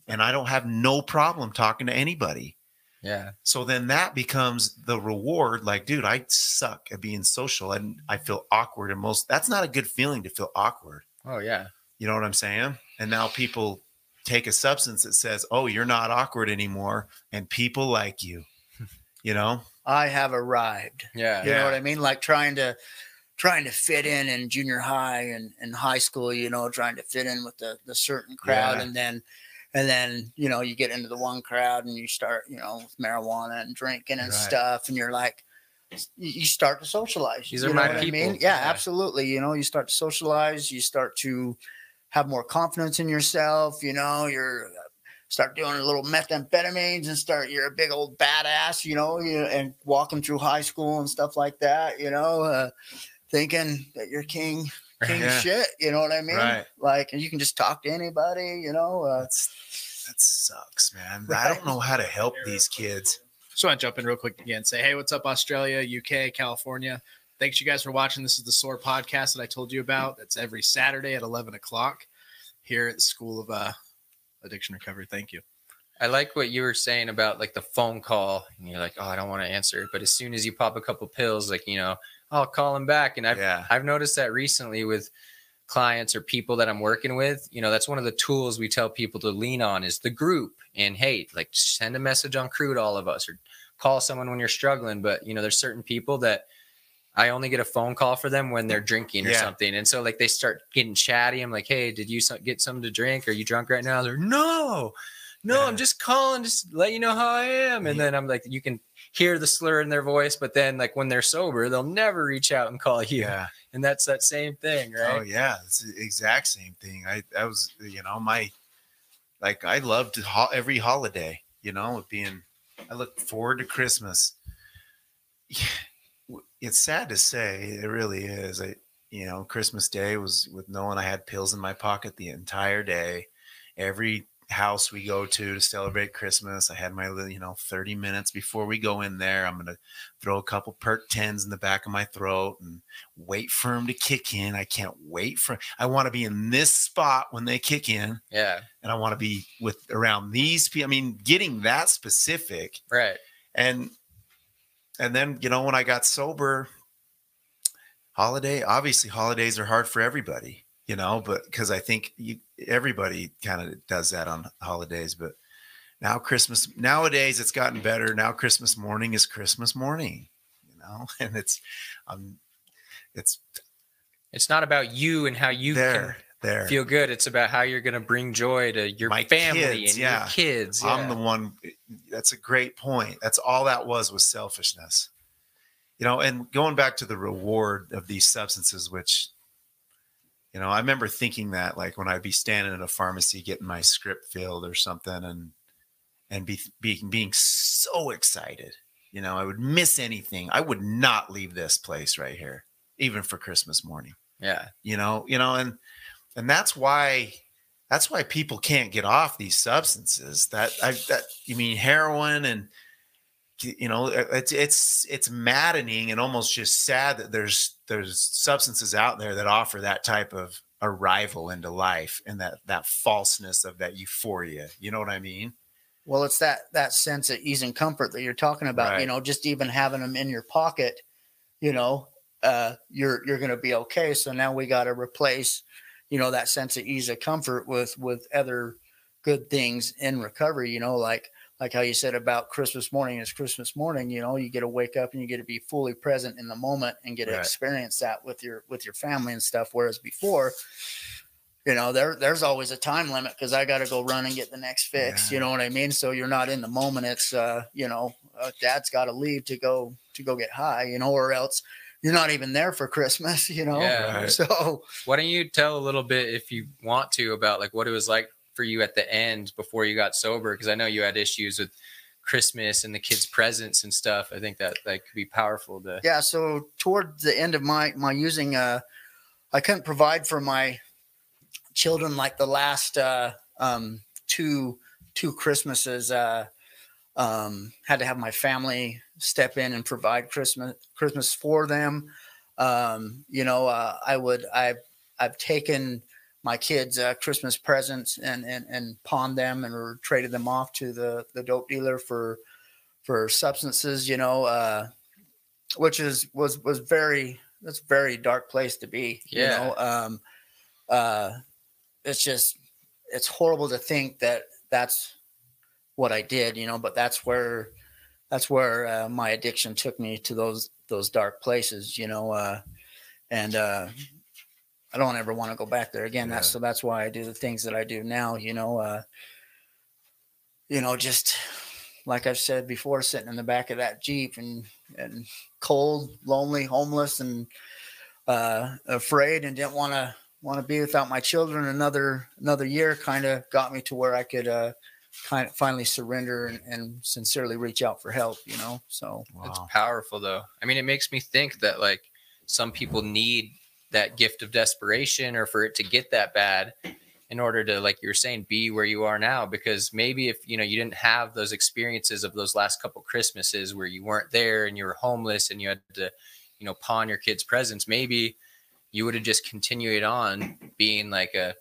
S1: and I don't have no problem talking to anybody.
S2: Yeah
S1: So then that becomes the reward. Like, dude, I suck at being social, and I feel awkward. And most that's not a good feeling to feel awkward.
S2: oh yeah
S1: You know what I'm saying? And now people take a substance that says, "Oh, you're not awkward anymore," and people like you. <laughs> You know?
S3: I have arrived.
S2: yeah
S3: You know what I mean? Like trying to trying to fit in in junior high and, and high school, you know, trying to fit in with the, the certain crowd
S1: Yeah.
S3: and then and then, you know, you get into the one crowd and you start, you know, with marijuana and drinking and
S1: Right.
S3: stuff and you're like you start to socialize.
S2: These
S3: you
S2: are
S3: know
S2: my
S3: what I mean?
S2: people.
S3: Yeah, absolutely. You know, you start to socialize, you start to have more confidence in yourself, you know, you're start doing a little methamphetamines and start you're a big old badass you know you, and walking through high school and stuff like that you know uh, thinking that you're king king
S1: Yeah.
S3: shit you know what i mean
S1: Right.
S3: like and you can just talk to anybody you know uh,
S1: That's that sucks, man. I don't know how to help these kids.
S4: Just want to jump in real quick again. Say, hey, what's up, Australia, UK, California? Thanks you guys for watching. This is the SOAR podcast that I told you about. That's every Saturday at 11 o'clock here at the School of uh, addiction recovery. Thank you.
S2: I like what you were saying about like the phone call, and you're like, oh, I don't want to answer. But as soon as you pop a couple pills, like you know, I'll call him back. And I've
S1: yeah.
S2: I've noticed that recently with clients or people that I'm working with. You know, that's one of the tools we tell people to lean on is the group. And hey, like send a message on crew to all of us, or call someone when you're struggling. But you know, there's certain people that I only get a phone call for them when they're drinking or
S1: Yeah.
S2: something. And so like they start getting chatty. I'm like, hey, did you get something to drink? Are you drunk right now? They're no, no,
S1: Yeah.
S2: I'm just calling, just let you know how I am. And
S1: Yeah.
S2: then I'm like, you can hear the slur in their voice, but then like when they're sober, they'll never reach out and call you.
S1: Yeah.
S2: And that's that same thing, oh, right?
S1: Oh yeah, it's the exact same thing. I that was you know my like I loved ho- every holiday. You know, being I look forward to Christmas. It's sad to say, it really is. I you know Christmas Day was with knowing I had pills in my pocket the entire day. Every house we go to to celebrate Christmas, I had my little, you know 30 minutes before we go in there. I'm gonna throw a couple perk tens in the back of my throat and wait for them to kick in. I can't wait for I want to be in this spot when they kick in
S2: Yeah.
S1: and I want to be with around these people. I mean, getting that specific
S2: Right.
S1: and and then you know when I got sober holiday obviously holidays are hard for everybody, you know, but because I think you everybody kind of does that on holidays, but now Christmas nowadays it's gotten better. Now Christmas morning is Christmas morning, you know, <laughs> and it's um it's
S2: It's not about you and how you
S1: there there
S2: feel good. It's about how you're going to bring joy to your
S1: My
S2: family
S1: kids,
S2: and
S1: yeah.
S2: your kids.
S1: I'm the one. That's a great point. That's all that was was selfishness. You know, and going back to the reward of these substances, which, you know, I remember thinking that like when I'd be standing at a pharmacy getting my script filled or something, and and be being being so excited. You know, I would miss anything. I would not leave this place right here, even for Christmas morning
S2: yeah.
S1: you know you know and and that's why that's why people can't get off these substances that i that you mean heroin and you know it's it's it's maddening and almost just sad that there's there's substances out there that offer that type of arrival into life and that that falseness of that euphoria you know what i mean
S3: Well, it's that that sense of ease and comfort that you're talking about. You know, just even having them in your pocket, you know, uh, you're you're going to be okay. So now we got to replace, you know, that sense of ease and comfort with with other good things in recovery. You know, like like how you said about Christmas morning is Christmas morning. You know, you get to wake up and you get to be fully present in the moment and get to
S1: Right.
S3: experience that with your with your family and stuff. Whereas before, you know, there there's always a time limit because I got to go run and get the next fix.
S1: Yeah.
S3: You know what I mean? So you're not in the moment. It's uh, you know, uh, dad's got to leave to go to go get high. You know, or else you're not even there for Christmas. <laughs> You know,
S2: Yeah.
S3: So
S2: Why don't you tell a little bit, if you want to, about like what it was like for you at the end before you got sober? Because I know you had issues with Christmas and the kids' presents and stuff. I think that that could be powerful to.
S3: yeah. So toward the end of my my using, uh, I couldn't provide for my children like the last uh, um, two two Christmases. Uh, um, had to have my family step in and provide Christmas Christmas for them. Um, you know, uh, I would I've I've taken my kids uh, Christmas presents and and and pawned them and or traded them off to the the dope dealer for for substances. You know, uh, which is was was very that's a very dark place to be.
S2: Yeah.
S3: You know, um, uh, it's just it's horrible to think that that's what I did, you know, but that's where that's where uh, my addiction took me to those those dark places, you know, uh, and uh, I don't ever want to go back there again. That's so that's why I do the things that I do now, you know, uh, you know, just like I've said before, sitting in the back of that Jeep and and cold, lonely, homeless, and uh, afraid, and didn't want to want to be without my children another another year. Kind of got me to where I could uh, kind of finally surrender and, and sincerely reach out for help. You know, so
S2: It's powerful though. I mean, it makes me think that like some people need that gift of desperation or for it to get that bad in order to like you were saying be where you are now. Because maybe if you know you didn't have those experiences of those last couple christmases where you weren't there and you were homeless and you had to you know pawn your kids presents maybe you would have just continued on being like a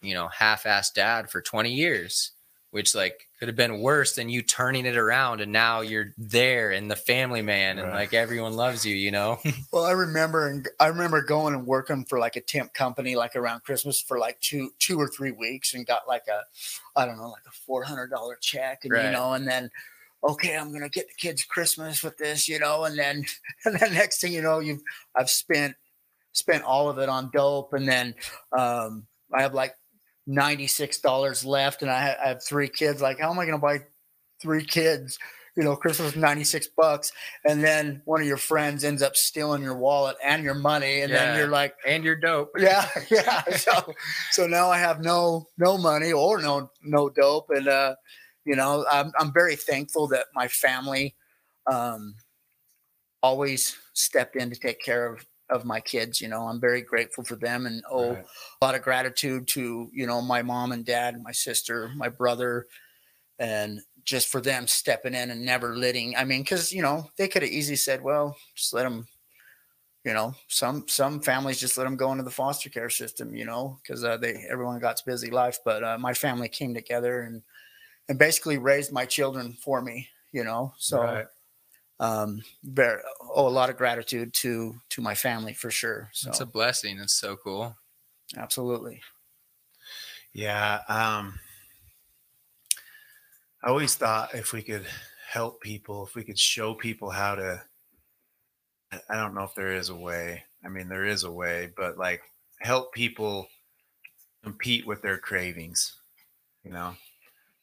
S2: you know half-assed dad for 20 years which like could have been worse than you turning it around and now you're there and the family man and
S1: Right.
S2: like everyone loves you you know <laughs>
S3: Well, I remember, and I remember going and working for like a temp company, like around Christmas for like two, two or three weeks, and got like a, I don't know, like a four hundred dollar check, and you know, and then, okay, I'm gonna get the kids Christmas with this, you know, and then, <laughs> and then next thing you know, you've, I've spent, spent all of it on dope, and then, um, I have like ninety six dollars left, and I, ha- I have three kids. Like, how am I gonna buy three kids? You know, Christmas is 96 bucks and then one of your friends ends up stealing your wallet and your money and then you're like
S2: and you're dope
S3: yeah <laughs> yeah so so now i have no no money or no no dope and uh you know i'm, I'm very thankful that my family um always stepped in to take care of of my kids you know i'm very grateful for them and oh
S1: Right.
S3: a lot of gratitude to you know my mom and dad my sister my brother and just for them stepping in and never letting i mean because you know they could have easily said well just let them you know some some families just let them go into the foster care system you know because uh, they everyone got busy life but uh, my family came together and and basically raised my children for me you know so
S1: Right.
S3: Um very owe a lot of gratitude to to my family for sure so
S2: it's a blessing it's so cool
S3: absolutely
S1: Yeah. Um, I always thought if we could help people, if we could show people how to, I- I don't know if there is a way. I mean, there is a way, but like help people compete with their cravings, you know?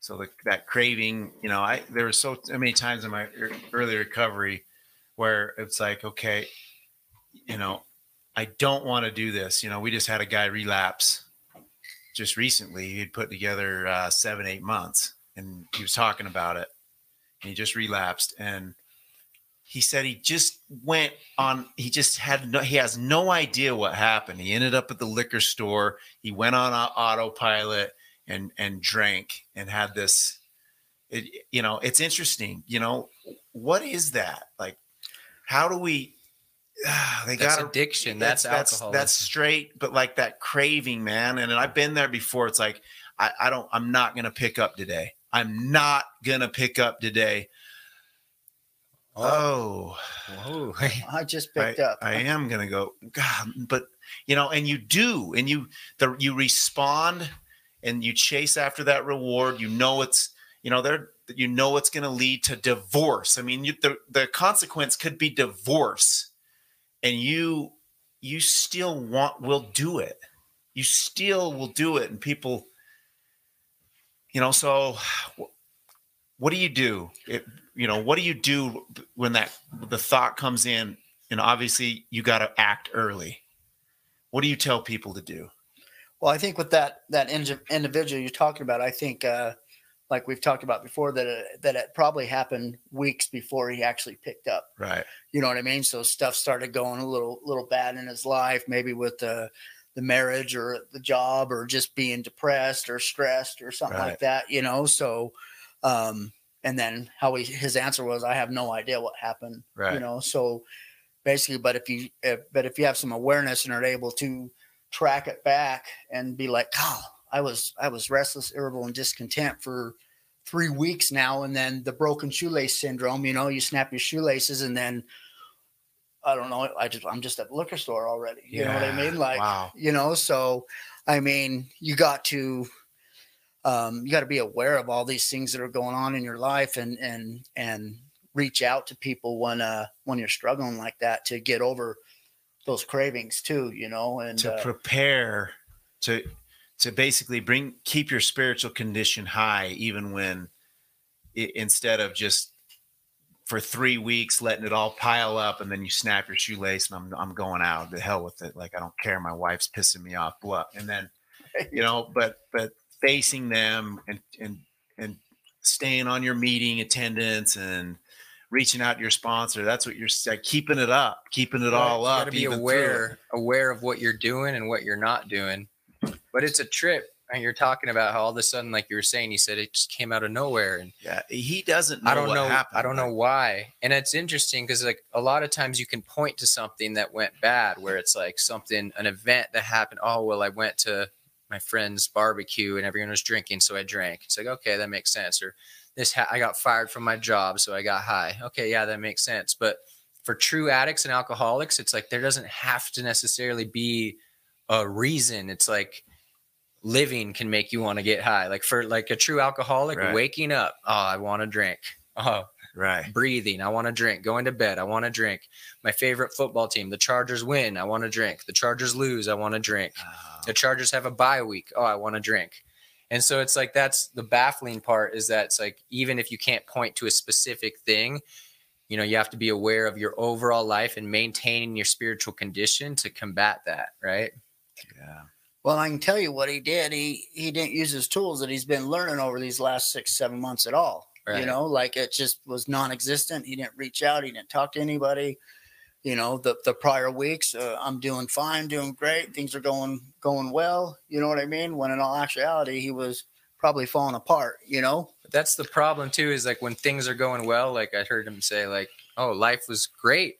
S1: So the, that craving, you know, I, there were so many times in my early recovery where it's like, okay, you know, I don't want to do this. You know, we just had a guy relapse just recently. He'd put together uh, seven eight months and he was talking about it and he just relapsed and he said he just went on he just had no he has no idea what happened. He ended up at the liquor store. He went on autopilot and and drank and had this it you know it's interesting you know what is that? Like how do we ah, <sighs> they
S2: that's
S1: got
S2: addiction that's,
S1: that's
S2: alcohol
S1: that's straight but like that craving man and and i've been there before it's like i, I don't i'm not gonna pick up today. I'm not gonna pick up today. Oh.
S2: Whoa. <laughs> <laughs>
S3: i just
S1: I,
S3: picked up.
S1: I am gonna go god but you know and you do and you the you respond and you chase after that reward you know it's you know they're you know it's gonna lead to divorce. I mean you, the the consequence could be divorce and you you still want will do it. You still will do it and people you know so what do you do it, you know what do you do when that the thought comes in and obviously you got to act early? What do you tell people to do
S3: Well, I think with that that indi- individual you're talking about, I think uh, like we've talked about before that it, that it probably happened weeks before he actually picked up.
S1: right
S3: You know what I mean? So stuff started going a little little bad in his life, maybe with the the marriage or the job or just being depressed or stressed or something
S1: Right.
S3: like that. You know, so um, and then how he his answer was, I have no idea what happened.
S1: Right.
S3: You know, so basically, but if you if, but if you have some awareness and are able to track it back and be like, oh, I was I was restless, irritable, and discontent for three weeks now, and then the broken shoelace syndrome. You know, you snap your shoelaces, and then I don't know. I just I'm just at the liquor store already. You know what I mean? Like,
S1: wow
S3: you know. So, I mean, you got to um, you got to be aware of all these things that are going on in your life, and and and reach out to people when uh when you're struggling like that to get over those cravings too. You know, and
S1: to
S3: uh,
S1: prepare to to basically bring keep your spiritual condition high even when i instead of just for three weeks letting it all pile up and then you snap your shoelace and I'm, I'm going out. The hell with it. Like i don't care. My wife's pissing me off. What and then you know but but facing them and and and staying on your meeting attendance and reaching out to your sponsor that's what you're like, keeping it up keeping it
S2: Right,
S1: all up
S2: be
S1: even through it.
S2: aware aware of what you're doing and what you're not doing but it's a trip and you're talking about how all of a sudden like you were saying you said it just came out of nowhere and
S1: Yeah, he doesn't know
S2: I don't
S1: what
S2: know.
S1: happened.
S2: I don't know why. And it's interesting because like a lot of times you can point to something that went bad, where it's like something, an event that happened. Oh well, I went to my friend's barbecue and everyone was drinking, so I drank. It's like, okay, that makes sense. Or this, ha- I got fired from my job, so I got high. Okay, yeah, that makes sense. But for true addicts and alcoholics, it's like there doesn't have to necessarily be a reason. It's like living can make you want to get high. Like for like a true alcoholic,
S1: Right.
S2: waking up, oh, I want to drink. <laughs> Oh,
S1: Right.
S2: breathing. I want to drink. Going to bed. I want to drink. My favorite football team. The Chargers win. I want to drink. The Chargers lose. I want to drink.
S1: Uh,
S2: The Chargers have a bye week. Oh, I want to drink. And so it's like that's the baffling part is that it's like even if you can't point to a specific thing, you know, you have to be aware of your overall life and maintaining your spiritual condition to combat that, right?
S1: yeah.
S3: Well, I can tell you what he did. He he didn't use his tools that he's been learning over these last six, seven months at all. You know, like it just was non-existent. He didn't reach out. He didn't talk to anybody. You know, the the prior weeks, uh, I'm doing fine, doing great. Things are going going well. You know what I mean? When in all actuality, he was probably falling apart. You know,
S2: that's the problem too, is like when things are going well, like I heard him say, like, oh, life was great.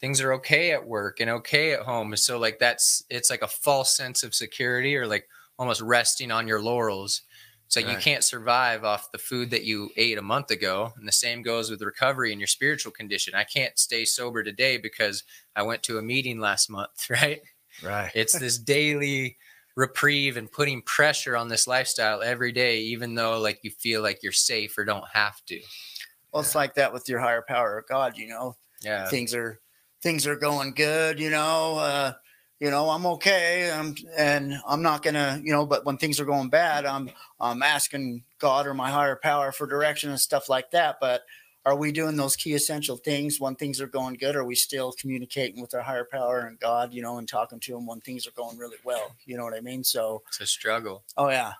S2: Things are okay at work and okay at home. So like that's it's like a false sense of security or like almost resting on your laurels. It's like you can't survive off the food that you ate a month ago. And the same goes with recovery and your spiritual condition. I can't stay sober today because I went to a meeting last month, <laughs> right?
S1: Right.
S2: It's this daily reprieve and putting pressure on this lifestyle every day, even though like you feel like you're safe or don't have to.
S3: well, it's like that with your higher power of God. You know,
S2: Yeah.
S3: things are things are going good you know uh you know i'm okay um, and i'm not gonna you know but when things are going bad i'm i'm asking god or my higher power for direction and stuff like that but are we doing those key essential things when things are going good are we still communicating with our higher power and god you know and talking to him when things are going really well you know what i mean so
S2: It's a struggle.
S3: oh yeah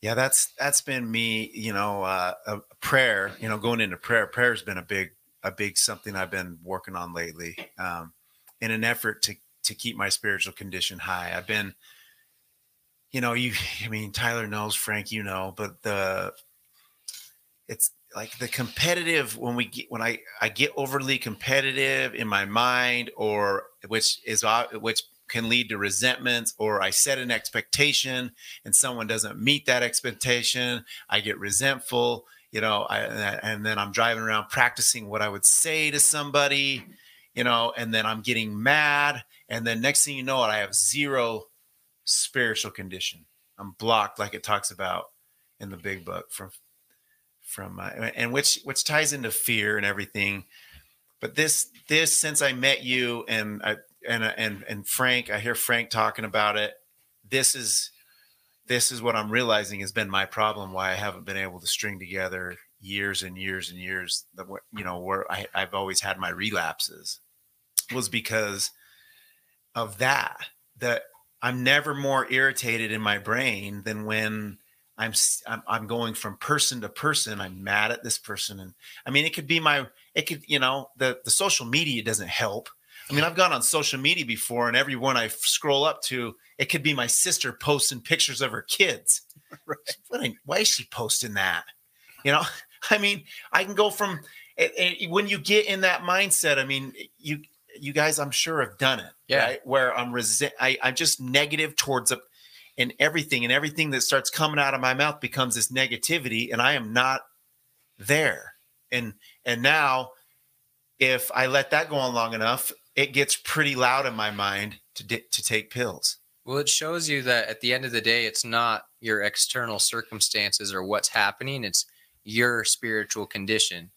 S1: Yeah, that's that's been me. You know, uh, a prayer. You know, going into prayer. Prayer's been a big, a big something I've been working on lately, um, in an effort to to keep my spiritual condition high. I've been, you know, you. I mean, Tyler knows, Frank, you know, but the, it's like the competitive when we get when I I get overly competitive in my mind, or which is which can lead to resentments, or I set an expectation and someone doesn't meet that expectation, I get resentful, you know, I, and then I'm driving around practicing what I would say to somebody, you know, and then I'm getting mad. And then next thing you know it, I have zero spiritual condition. I'm blocked like it talks about in the big book from, from, uh, and which, which ties into fear and everything. But this, this, since I met you and I, and, and, and Frank, I hear Frank talking about it. This is, this is what I'm realizing has been my problem. Why I haven't been able to string together years and years and years. That you know where I, I've always had my relapses was because of that. That I'm never more irritated in my brain than when I'm, I'm going from person to person. I'm mad at this person, and I mean it could be my it could you know the the social media doesn't help. I mean I've gone on social media before, and everyone I scroll up to, it could be my sister posting pictures of her kids. <laughs> What why is she posting that? You know, <laughs> I mean, I can go from and- and when you get in that mindset. I mean, you you guys, I'm sure have done it.
S2: Yeah.
S1: Right? Where I'm resent, I, I'm just negative towards a, and everything, and everything that starts coming out of my mouth becomes this negativity, and I am not there. And and now, if I let that go on long enough, it gets pretty loud in my mind to di- to take pills.
S2: Well, it shows you that at the end of the day, it's not your external circumstances or what's happening, it's your spiritual condition.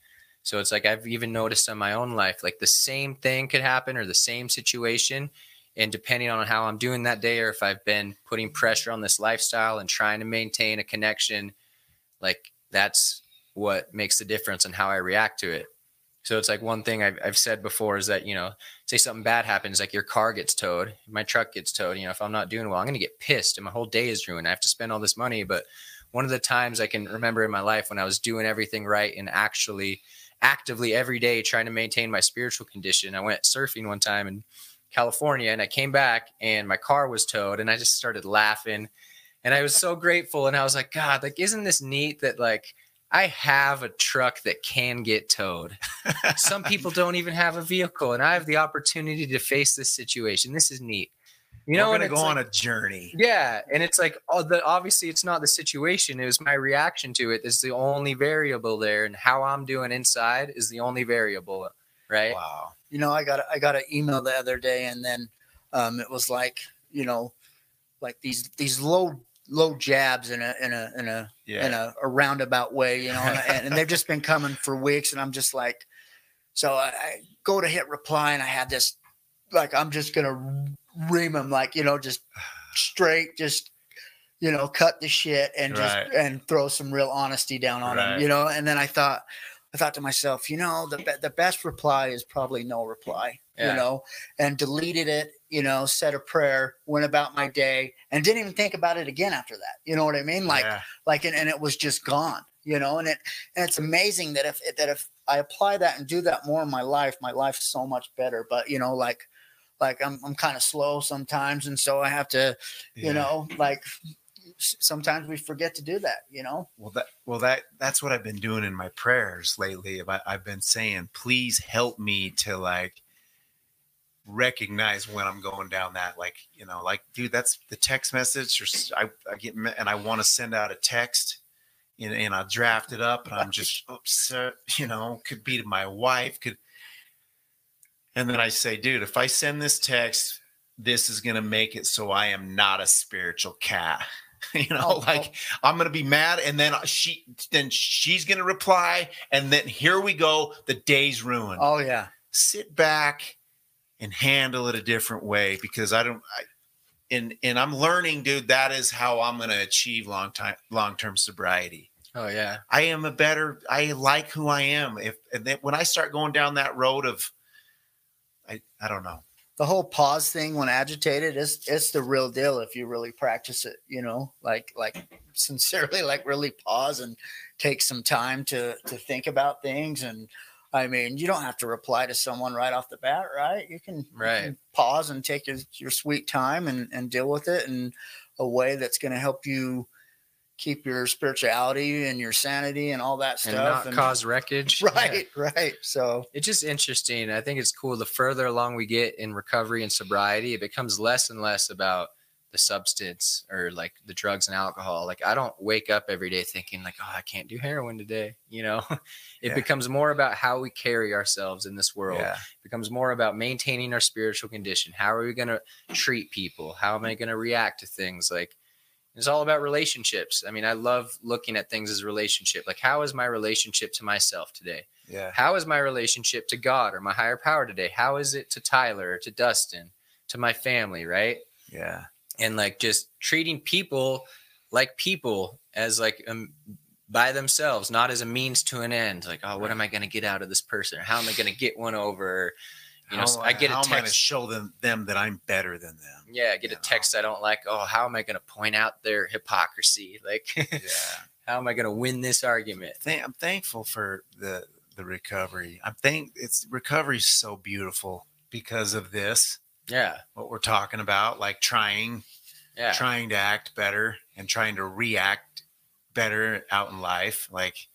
S2: So it's like I've even noticed in my own life, like the same thing could happen or the same situation. And depending on how I'm doing that day, or if I've been putting pressure on this lifestyle and trying to maintain a connection, like that's what makes the difference in how I react to it. So it's like one thing I've, I've said before is that, you know, say something bad happens, like your car gets towed, my truck gets towed, you know, if I'm not doing well, I'm going to get pissed and my whole day is ruined. I have to spend all this money. But one of the times I can remember in my life when I was doing everything right and actually actively every day trying to maintain my spiritual condition, I went surfing one time in California and I came back and my car was towed and I just started laughing and I was so grateful. And I was like, God, like, isn't this neat that like, I have a truck that can get towed. Some people don't even have a vehicle, and I have the opportunity to face this situation. This is neat. You know,
S1: we're gonna go
S2: like-
S1: on a journey.
S2: Yeah, and it's like oh, the obviously it's not the situation; it was my reaction to it. it. Is the only variable there, and how I'm doing inside is the only variable, right?
S1: Wow.
S3: you know, I got a- I got an email the other day, and then um, it was like you know, like these these low low jabs in a in a in a
S1: Yeah.
S3: in a, a roundabout way, you know, and, and they've just been coming for weeks, and I'm just like, so I, I go to hit reply, and I had this like I'm just gonna ream them like you know just straight just you know cut the shit and just
S1: Right.
S3: and throw some real honesty down on them
S1: Right.
S3: you know and then I thought I thought to myself you know the be- the best reply is probably no reply
S2: Yeah.
S3: you know and deleted it you know said a prayer went about my day and didn't even think about it again after that you know what I mean like
S1: yeah.
S3: like and, and it was just gone you know and it and it's amazing that if that if i apply that and do that more in my life my life's so much better but you know like like i'm, I'm kind of slow sometimes and so i have to you
S1: Yeah.
S3: know like sometimes we forget to do that you know
S1: Well, that well that that's what I've been doing in my prayers lately. I, I've been saying, please help me to like recognize when I'm going down that, like you know, like dude, that's the text message. Or I, I get and I want to send out a text, and, and I draft it up, and I'm just upset. Oh, <laughs> you know, could be to my wife, could, and then I say, dude, if I send this text, this is gonna make it so I am not a spiritual cat. <laughs> you know,
S3: oh, oh,
S1: like I'm gonna be mad, and then she, then she's gonna reply, and then here we go. The day's ruined.
S3: oh yeah
S1: Sit back and handle it a different way because I don't. I, and and I'm learning, dude. That is how I'm gonna achieve long time, long term sobriety.
S2: Oh yeah,
S1: I am a better. I like who I am. If and then when I start going down that road of, I I don't know.
S3: the whole pause thing when agitated is it's the real deal if you really practice it you know? Like like <laughs> sincerely like really pause and take some time to to think about things. And i mean you don't have to reply to someone right off the bat right? You can, you can pause and take your, your sweet time and and deal with it in a way that's going to help you keep your spirituality and your sanity and all that stuff and
S2: not cause wreckage. <laughs>
S3: right right so
S2: it's just interesting. I think it's cool. The further along we get in recovery and sobriety, it becomes less and less about the substance or like the drugs and alcohol. Like I don't wake up every day thinking like, oh, I can't do heroin today. <laughs> You know, it
S1: Yeah.
S2: becomes more about how we carry ourselves in this world.
S1: Yeah.
S2: It becomes more about maintaining our spiritual condition. How are we going to treat people? How am I going to react to things? Like it's all about relationships. I mean, I love looking at things as relationship. Like how is my relationship to myself today?
S1: Yeah.
S2: How is my relationship to God or my higher power today? How is it to Tyler or to Dustin, to my family, right?
S1: Yeah.
S2: And like just treating people like people as like um, by themselves, not as a means to an end. Like, oh, what am I going to get out of this person? Or how am I going to get one over? You know,
S1: How,
S2: I get a
S1: how am I going to show them them that I'm better than them?
S2: Yeah, I get a
S1: know?
S2: text I don't like. Oh, how am I going to point out their hypocrisy? <laughs> Like,
S1: Yeah.
S2: how am I going to win this argument?
S1: Thank- I'm thankful for the the recovery. I'm thank it's recovery is so beautiful because of this.
S2: Yeah,
S1: What we're talking about, like trying
S2: yeah,
S1: trying to act better and trying to react better out in life. Like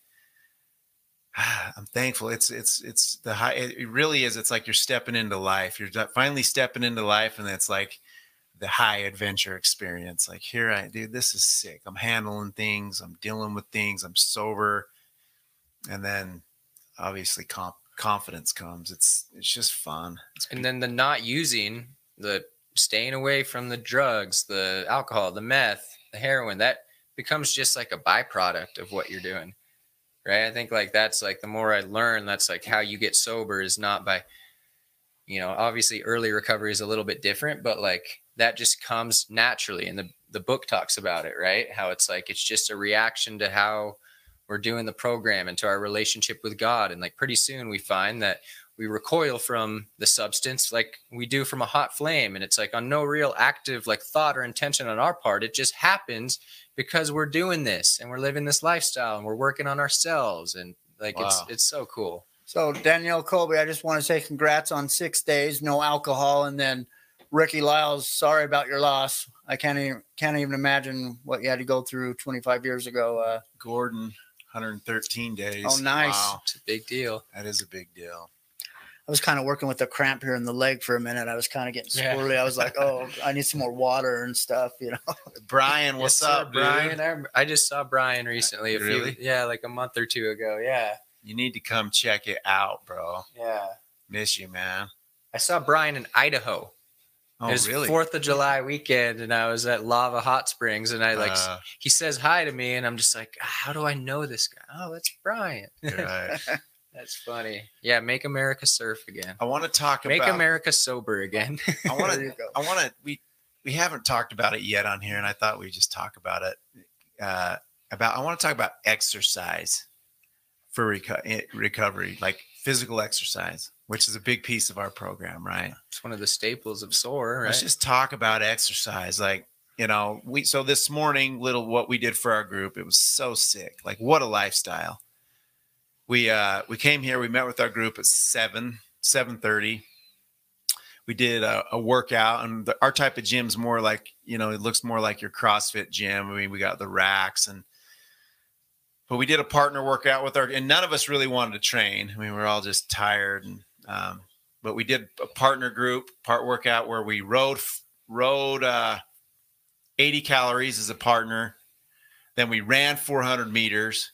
S1: <sighs> I'm thankful. It's it's it's the high. It really is. It's like you're stepping into life. You're finally stepping into life, and it's like the high adventure experience. Like here, I dude, this is sick. I'm handling things. I'm dealing with things. I'm sober, and then obviously comp- confidence comes. It's it's just fun. It's
S2: and then the not using the staying away from the drugs the alcohol the meth the heroin that becomes just like a byproduct of what you're doing right? I think like that's like the more i learn that's like how you get sober is not by you know obviously early recovery is a little bit different but like that just comes naturally and the the book talks about it right? How it's like it's just a reaction to how we're doing the program and to our relationship with god and like pretty soon we find that we recoil from the substance like we do from a hot flame and it's like on no real active like thought or intention on our part. It just happens because we're doing this and we're living this lifestyle and we're working on ourselves and like it's it's so cool
S3: So Danielle Colby, I just want to say congrats on six days, no alcohol, and then Ricky Lyles, sorry about your loss. I can't even can't even imagine what you had to go through 25 years ago. Uh,
S1: Gordon, 113 days.
S3: Oh, nice.
S1: Wow,
S2: it's a big deal
S1: that is a big deal.
S3: I was kind of working with a cramp here in the leg for a minute. I was kind of getting
S2: Yeah.
S3: I was like, oh, I need some more water and stuff, you know. <laughs>
S1: Brian, what's
S2: Yes,
S1: up, Brian?
S2: Brian? I, I just saw Brian recently. A
S1: Really?
S2: few, yeah, like a month or two ago. Yeah,
S1: You need to come check it out, bro.
S2: yeah.
S1: Miss you, man.
S2: I saw Brian in Idaho.
S1: Oh,
S2: it was
S1: really?
S2: Fourth of July weekend, and I was at Lava Hot Springs, and I like
S1: Uh,
S2: he says hi to me, and I'm just like, how do I know this guy? Oh, that's Brian.
S1: right. <laughs> <laughs>
S2: that's funny. Yeah, make America surf again.
S1: I want to talk about
S2: Make
S1: about.
S2: America sober again.
S1: I want to. I want <laughs> to. We we haven't talked about it yet on here, and I thought we'd just talk about it. Uh, about I want to talk about exercise for reco- eh, recovery, like physical exercise, which is a big piece of our program, right?
S2: it's one of the staples of SOAR, right?
S1: Let's just talk about exercise. Like, you know, we so this morning, little what we did for our group, it was so sick. Like, what a lifestyle. We uh we came here, we met with our group at seven, seven thirty. We did a, a workout, and the, our type of gym's more like, you know, it looks more like your CrossFit gym. I mean, we got the racks and but we did a partner workout with our and none of us really wanted to train. I mean, we we're all just tired and um but we did a partner group part workout where we rowed rowed uh 80 calories as a partner then we ran 400 meters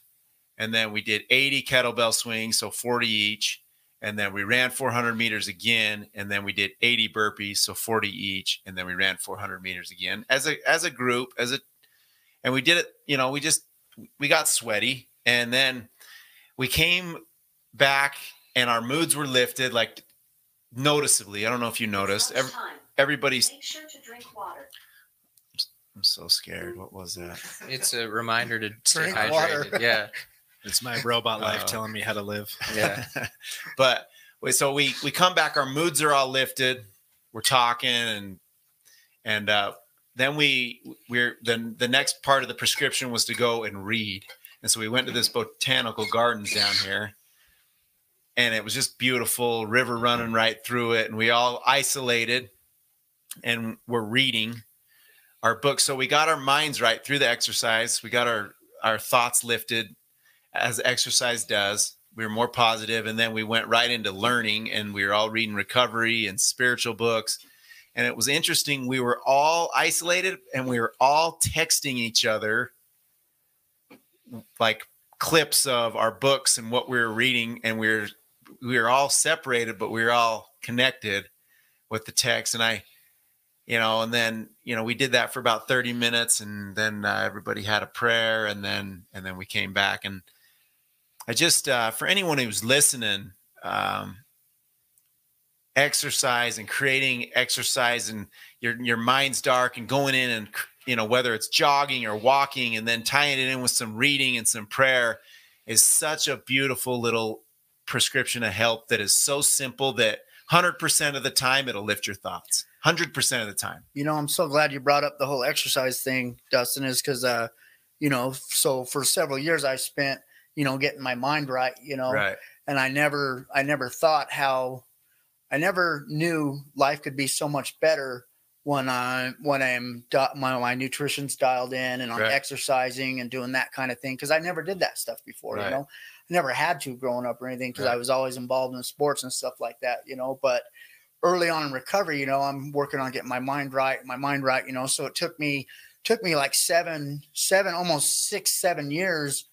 S1: and then we did 80 kettlebell swings so 40 each and then we ran 400 meters again and then we did 80 burpees so 40 each and then we ran 400 meters again as a as a group as a and we did it you know we just we got sweaty and then we came back and our moods were lifted like noticeably i don't know if you noticed Every,
S5: Lunchtime.
S1: everybody's
S5: Make sure to drink water.
S1: i'm so scared what was that
S2: it's a reminder to stay
S3: Drink
S2: hydrated.
S3: water.
S2: Yeah,
S4: It's my robot life
S1: Uh,
S4: telling me how to live.
S2: yeah. <laughs>
S1: but wait, so we we come back, our moods are all lifted. We're talking and and uh then we we're then the next part of the prescription was to go and read. And so we went to this botanical gardens down here. And it was just beautiful, river running right through it. And we all isolated and we're reading our books. So we got our minds right through the exercise. We got our our thoughts lifted as exercise does. We were more positive, and then we went right into learning, and we were all reading recovery and spiritual books. And it was interesting. We were all isolated, and we were all texting each other like clips of our books and what we were reading, and we were we were all separated, but we were all connected with the text. And I, you know, and then you know we did that for about thirty minutes, and then uh, everybody had a prayer, and then and then we came back and. I just uh, for anyone who's listening, um, exercise and creating exercise and your your mind's dark and going in and you know whether it's jogging or walking and then tying it in with some reading and some prayer is such a beautiful little prescription of help that is so simple that 100% of the time it'll lift your thoughts. 100% of the time.
S3: You know, I'm so glad you brought up the whole exercise thing, Dustin, is because, uh, you know, so for several years I spent, you know, getting my mind right, you know,
S1: right
S3: and I never, I never thought how, I never knew life could be so much better when I, when I'm, my, my nutrition's dialed in and I'm
S1: Right.
S3: exercising and doing that kind of thing. Cause I never did that stuff before,
S1: Right.
S3: you know, I never had to growing up or anything because I was always involved in sports and stuff like that, you know, but early on in recovery, you know, I'm working on getting my mind right, my mind right, you know. So it took me took me like seven, seven, almost six, seven years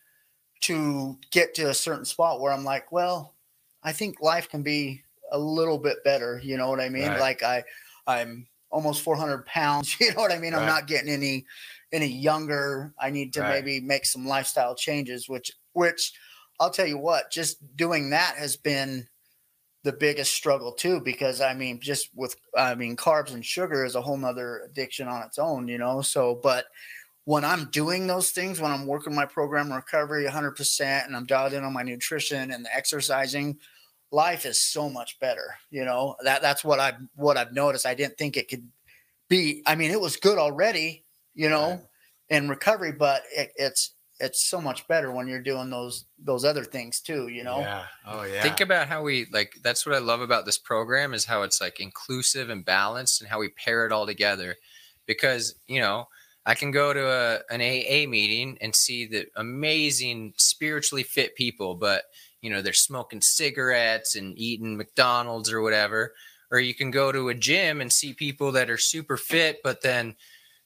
S3: to get to a certain spot where I'm like, well, I think life can be a little bit better. You know what I mean?
S1: Right.
S3: Like I, I'm almost 400 pounds. <laughs> You know what I mean? I'm not getting any, any younger. I need to
S1: Right.
S3: maybe make some lifestyle changes, which, which I'll tell you what, just doing that has been the biggest struggle too, because I mean, just with, I mean, carbs and sugar is a whole nother addiction on its own, you know? So, but when I'm doing those things, when I'm working my program recovery 100% and I'm dialed in on my nutrition and the exercising, life is so much better. You know, that that's what I've, what I've noticed. I didn't think it could be, I mean, it was good already, you know,
S1: Right.
S3: in recovery, but it, it's, it's so much better when you're doing those, those other things too, you know?
S1: yeah oh yeah
S2: Think about how we like that's what I love about this program is how it's like inclusive and balanced and how we pair it all together. Because, you know, I can go to a, an AA meeting and see the amazing spiritually fit people, but you know they're smoking cigarettes and eating McDonald's or whatever. Or you can go to a gym and see people that are super fit, but then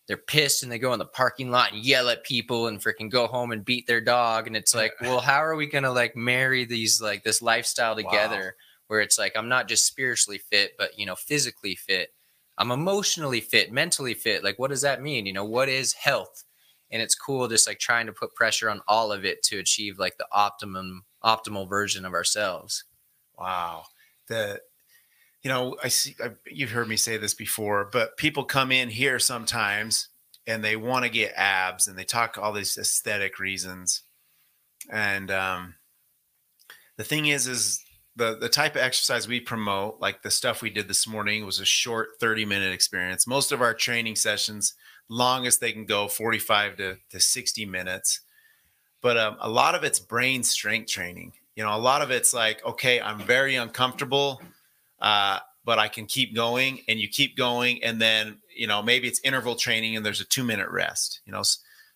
S2: they're pissed and they go in the parking lot and yell at people and freaking go home and beat their dog. And it's like, well, how are we gonna like marry these like this lifestyle together where it's like I'm not just spiritually fit, but you know, physically fit. I'm emotionally fit, mentally fit. Like, what does that mean? You know, what is health? And it's cool just like trying to put pressure on all of it to achieve like the optimum optimal version of ourselves.
S1: Wow. The you know, I see I, you've heard me say this before, but people come in here sometimes and they want to get abs and they talk all these aesthetic reasons. And um the thing is is the the type of exercise we promote, like the stuff we did this morning was a short 30 minute experience. Most of our training sessions longest they can go 45 to, to 60 minutes. But um, a lot of it's brain strength training. You know a lot of it's like okay i'm very uncomfortable uh, but i can keep going and you keep going and then you know maybe it's interval training and there's a two minute rest you know?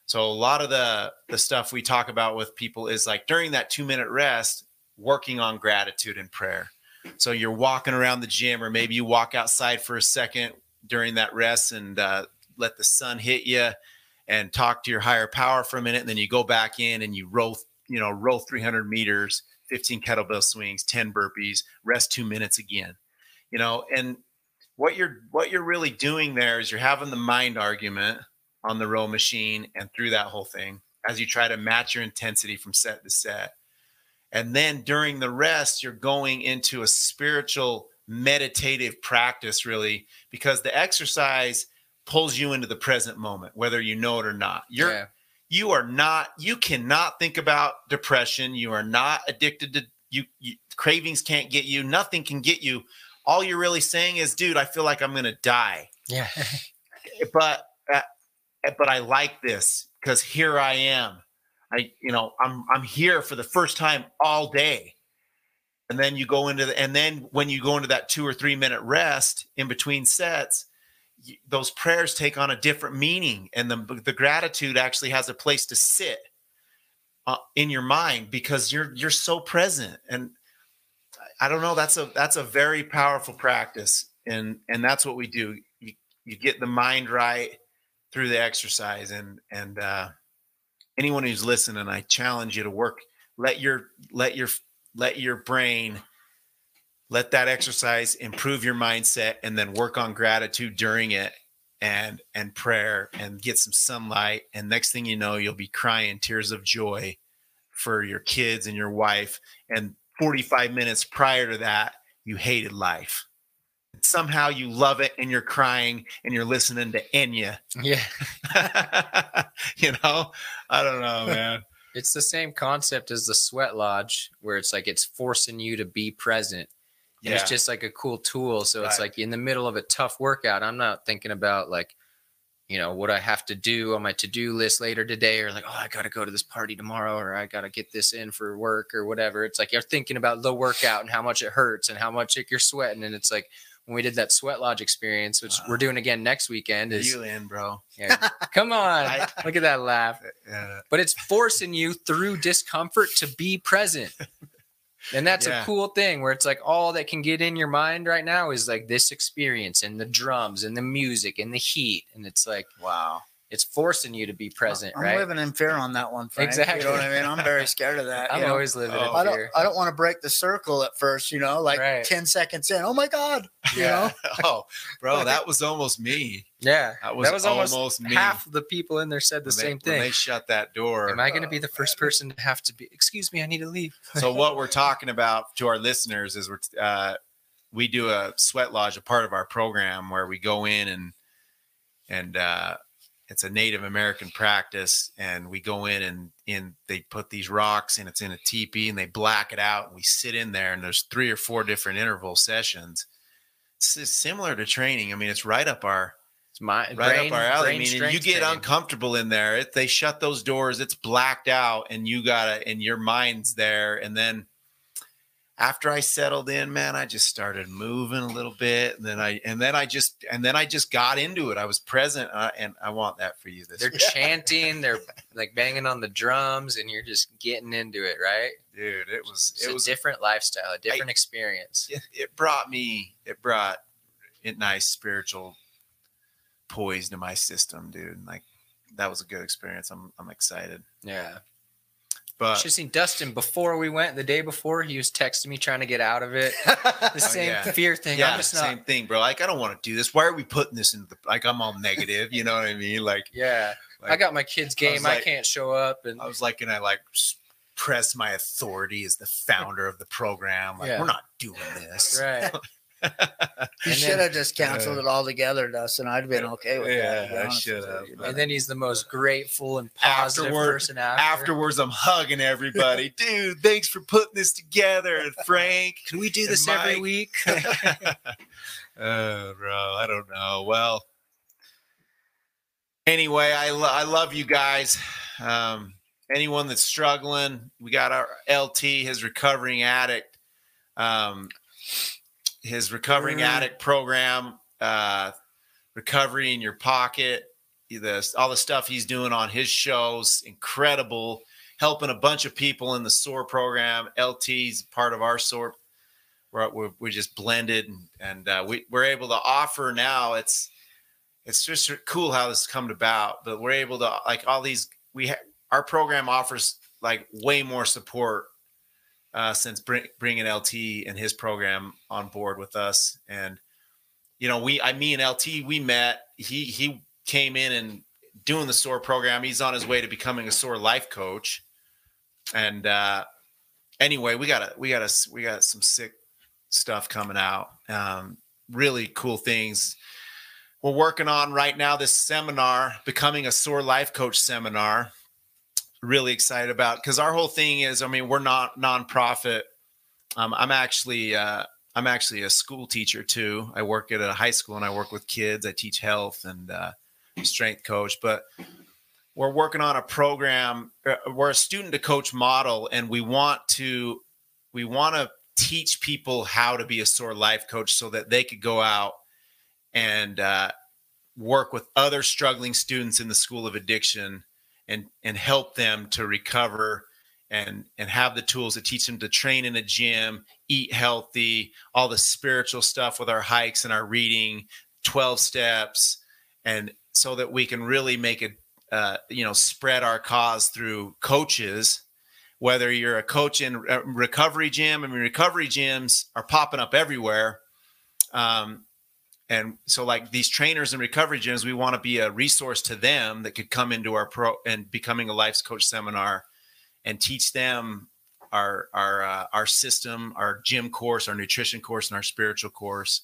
S1: So a lot of the the stuff we talk about with people is like during that two minute rest working on gratitude and prayer. So you're walking around the gym or maybe you walk outside for a second during that rest and uh, let the sun hit you and talk to your higher power for a minute and then you go back in and you roll you know roll 300 meters 15 kettlebell swings 10 burpees rest two minutes again. You know and what you're what you're really doing there is you're having the mind argument on the row machine and through that whole thing as you try to match your intensity from set to set and then during the rest you're going into a spiritual meditative practice really because the exercise pulls you into the present moment, whether you know it or not. You're
S2: Yeah.
S1: you are not you cannot think about depression. You are not addicted to you, you cravings can't get you, nothing can get you. All you're really saying is, dude, I feel like I'm gonna die.
S2: Yeah. <laughs>
S1: But uh, but I like this because here I am. I you know I'm I'm here for the first time all day. And then you go into the and then when you go into that two or three minute rest in between sets, y- those prayers take on a different meaning and the, the gratitude actually has a place to sit uh, in your mind because you're you're so present and i don't know that's a that's a very powerful practice and and that's what we do you, you get the mind right through the exercise and and uh anyone who's listening i challenge you to work let your let your let your brain let that exercise improve your mindset and then work on gratitude during it and and prayer and get some sunlight. And next thing you know you'll be crying tears of joy for your kids and your wife. And 45 minutes prior to that you hated life somehow you love it and you're crying and you're listening to Enya
S2: Yeah. <laughs>
S1: you know i don't know man <laughs>
S2: It's the same concept as the sweat lodge, where it's like it's forcing you to be present. And
S1: yeah
S2: it's just like a cool tool. So it's like in the middle of a tough workout, I'm not thinking about like, you know, what I have to do on my to do list later today, or like, oh, I got to go to this party tomorrow, or I got to get this in for work or whatever. It's like you're thinking about the workout and how much it hurts and how much you're sweating. And it's like when we did that sweat lodge experience, which we're doing again next weekend, is
S1: you in bro.
S2: Yeah, come <laughs> on,
S1: I-
S2: look at that laugh. <laughs>
S1: Yeah.
S2: But it's forcing you through discomfort to be present. <laughs> And that's
S1: Yeah.
S2: a cool thing where it's like all that can get in your mind right now is like this experience and the drums and the music and the heat. And it's like,
S1: wow
S2: it's forcing you to be present,
S3: I'm
S2: right?
S3: living in fear on that one. Frank. Exactly. You
S2: Exactly.
S3: know what I mean? I'm very scared of that. <laughs>
S2: I'm
S3: you know?
S2: always living
S1: Oh.
S2: in
S3: I don't.
S2: fear.
S3: I don't want to break the circle at first. You know, like
S2: Right.
S3: ten seconds in. Oh my god! You know. <laughs>
S1: oh bro that was almost me
S2: Yeah.
S1: that was, almost,
S2: almost,
S1: me
S2: half the people in there said the
S1: when they-
S2: same
S1: when
S2: thing.
S1: they shut that door
S2: Am I going to be the first person to have to be, excuse me, I need to leave? <laughs>
S1: so what we're talking about to our listeners is we're uh, we do a sweat lodge, a part of our program where we go in and and uh, it's a Native American practice, and we go in and in they put these rocks and it's in a teepee and they black it out and we sit in there and there's three or four different interval sessions. It's, similar to training. I mean, it's right up our
S2: It's my
S1: right
S2: brain,
S1: up our alley. I mean, you get
S2: training.
S1: uncomfortable in there. It, they shut those doors. It's blacked out, and you gotta, and your mind's there. And then after I settled in, man, I just started moving a little bit, and then I and then I just and then I just got into it. I was present, uh, and I want that for you this
S2: They're <laughs>
S1: week.
S2: chanting, they're like banging on the drums, and you're just getting into it, right?
S1: dude. It was
S2: It's
S1: it
S2: a
S1: was
S2: different lifestyle, a different experience.
S1: it, it brought me it brought it nice spiritual poise to my system, dude. Like that was a good experience. I'm I'm excited,
S2: Yeah.
S1: But
S2: Should have seen Dustin before we went. The day before, he was texting me trying to get out of it. <laughs> The oh, same
S1: yeah.
S2: fear thing.
S1: yeah,
S2: I'm just
S1: same thing, bro. Like I don't want to do this. Why are we putting this into the like? I'm all negative. You know what I mean? Like
S2: Yeah. I got my kids' game. I,
S1: like-
S2: can't show up, and
S1: I was like, and I like press my authority as the founder of the program. Like
S2: Yeah.
S1: we're not doing this.
S2: right. <laughs>
S3: You
S2: And
S3: should
S2: then-
S3: have just canceled it all together, Dustin. I'd have been okay with that.
S1: Yeah, I should have,
S3: you.
S2: And then he's the most grateful and positive
S1: Afterward-
S2: person after.
S1: Afterwards, I'm hugging everybody. <laughs> Dude, thanks for putting this together. And Frank,
S2: Can we do
S1: and
S2: this every
S1: Mike.
S2: week?
S1: oh, <laughs> <laughs> bro, I don't know. Well, anyway, I, lo- I love you guys. Um, anyone that's struggling, we got our LT, his recovering addict, um, his recovering
S3: Mm.
S1: addict program, uh, recovery in your pocket. The, all the stuff he's doing on his shows, incredible. Helping a bunch of people in the SOAR program. LT's part of our SOAR we're, we're, we're just blended and, and uh, we, we're able to offer now it's it's just cool how this has come about but we're able to like all these we ha- our program offers like way more support uh, since bring, bringing lt and his program on board with us and you know we i me and lt we met he he came in and doing the soar program he's on his way to becoming a soar life coach and uh anyway we got a we got a we got some sick stuff coming out. Um, really cool things. We're working on right now this seminar, becoming a SOAR life coach seminar. Really excited about because our whole thing is, I mean, we're not nonprofit. Um, I'm actually uh, I'm actually a school teacher too. I work at a high school and I work with kids. I teach health and uh, strength coach, but we're working on a program. uh, We're a student to coach model, and we want to we want to teach people how to be a SOAR life coach so that they could go out and uh, work with other struggling students in the school of addiction and and help them to recover and and have the tools to teach them to train in a gym eat healthy all the spiritual stuff with our hikes and our reading 12 steps and so that we can really make it uh, you know spread our cause through coaches. Whether you're a coach in a recovery gym i mean recovery gyms are popping up everywhere. Um, and so like these trainers and recovery gyms we want to be a resource to them that could come into our pro and becoming a life coach seminar and teach them our our uh, our system our gym course our nutrition course and our spiritual course.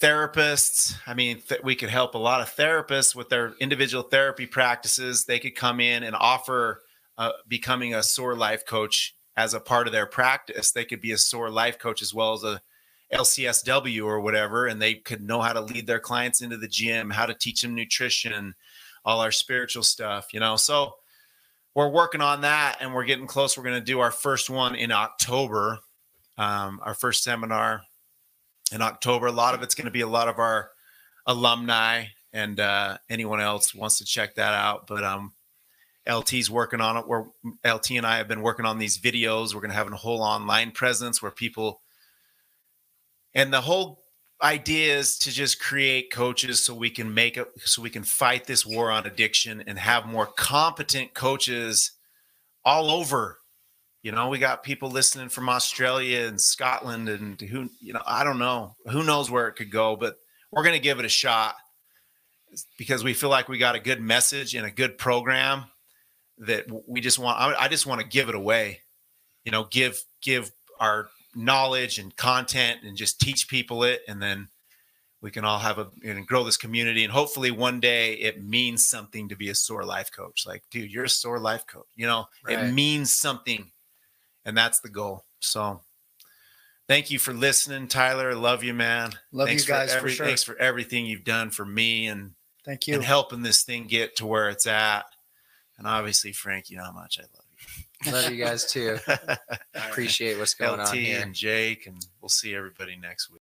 S1: Therapists i mean th- we could help a lot of therapists with their individual therapy practices. They could come in and offer uh, becoming a SOAR life coach as a part of their practice. They could be a SOAR life coach as well as a lcsw or whatever and they could know how to lead their clients into the gym how to teach them nutrition all our spiritual stuff you know so we're working on that and we're getting close we're going to do our first one in october um, our first seminar in october a lot of it's going to be a lot of our alumni and uh, anyone else wants to check that out but um, LT's working on it. We're LT and I have been working on these videos. We're going to have a whole online presence where people, and the whole idea is to just create coaches so we can make it, so we can fight this war on addiction and have more competent coaches all over. You know, we got people listening from Australia and Scotland and who, you know, I don't know, who knows where it could go, but we're going to give it a shot because we feel like we got a good message and a good program that we just want I, just want to give it away you know give give our knowledge and content and just teach people it and then we can all have a and grow this community and hopefully one day it means something to be a SOAR life coach like dude you're a SOAR life coach you know
S2: Right.
S1: it means something and that's the goal so thank you for listening tyler love you man
S3: Love
S1: thanks
S3: you guys for
S1: every,
S3: sure.
S1: thanks for everything you've done for me and
S3: Thank you.
S1: and helping this thing get to where it's at. And obviously, Frank, you know how much I love.
S2: Love you guys too. <laughs> Appreciate what's going
S1: LT
S2: on here.
S1: and Jake, and we'll see everybody next week.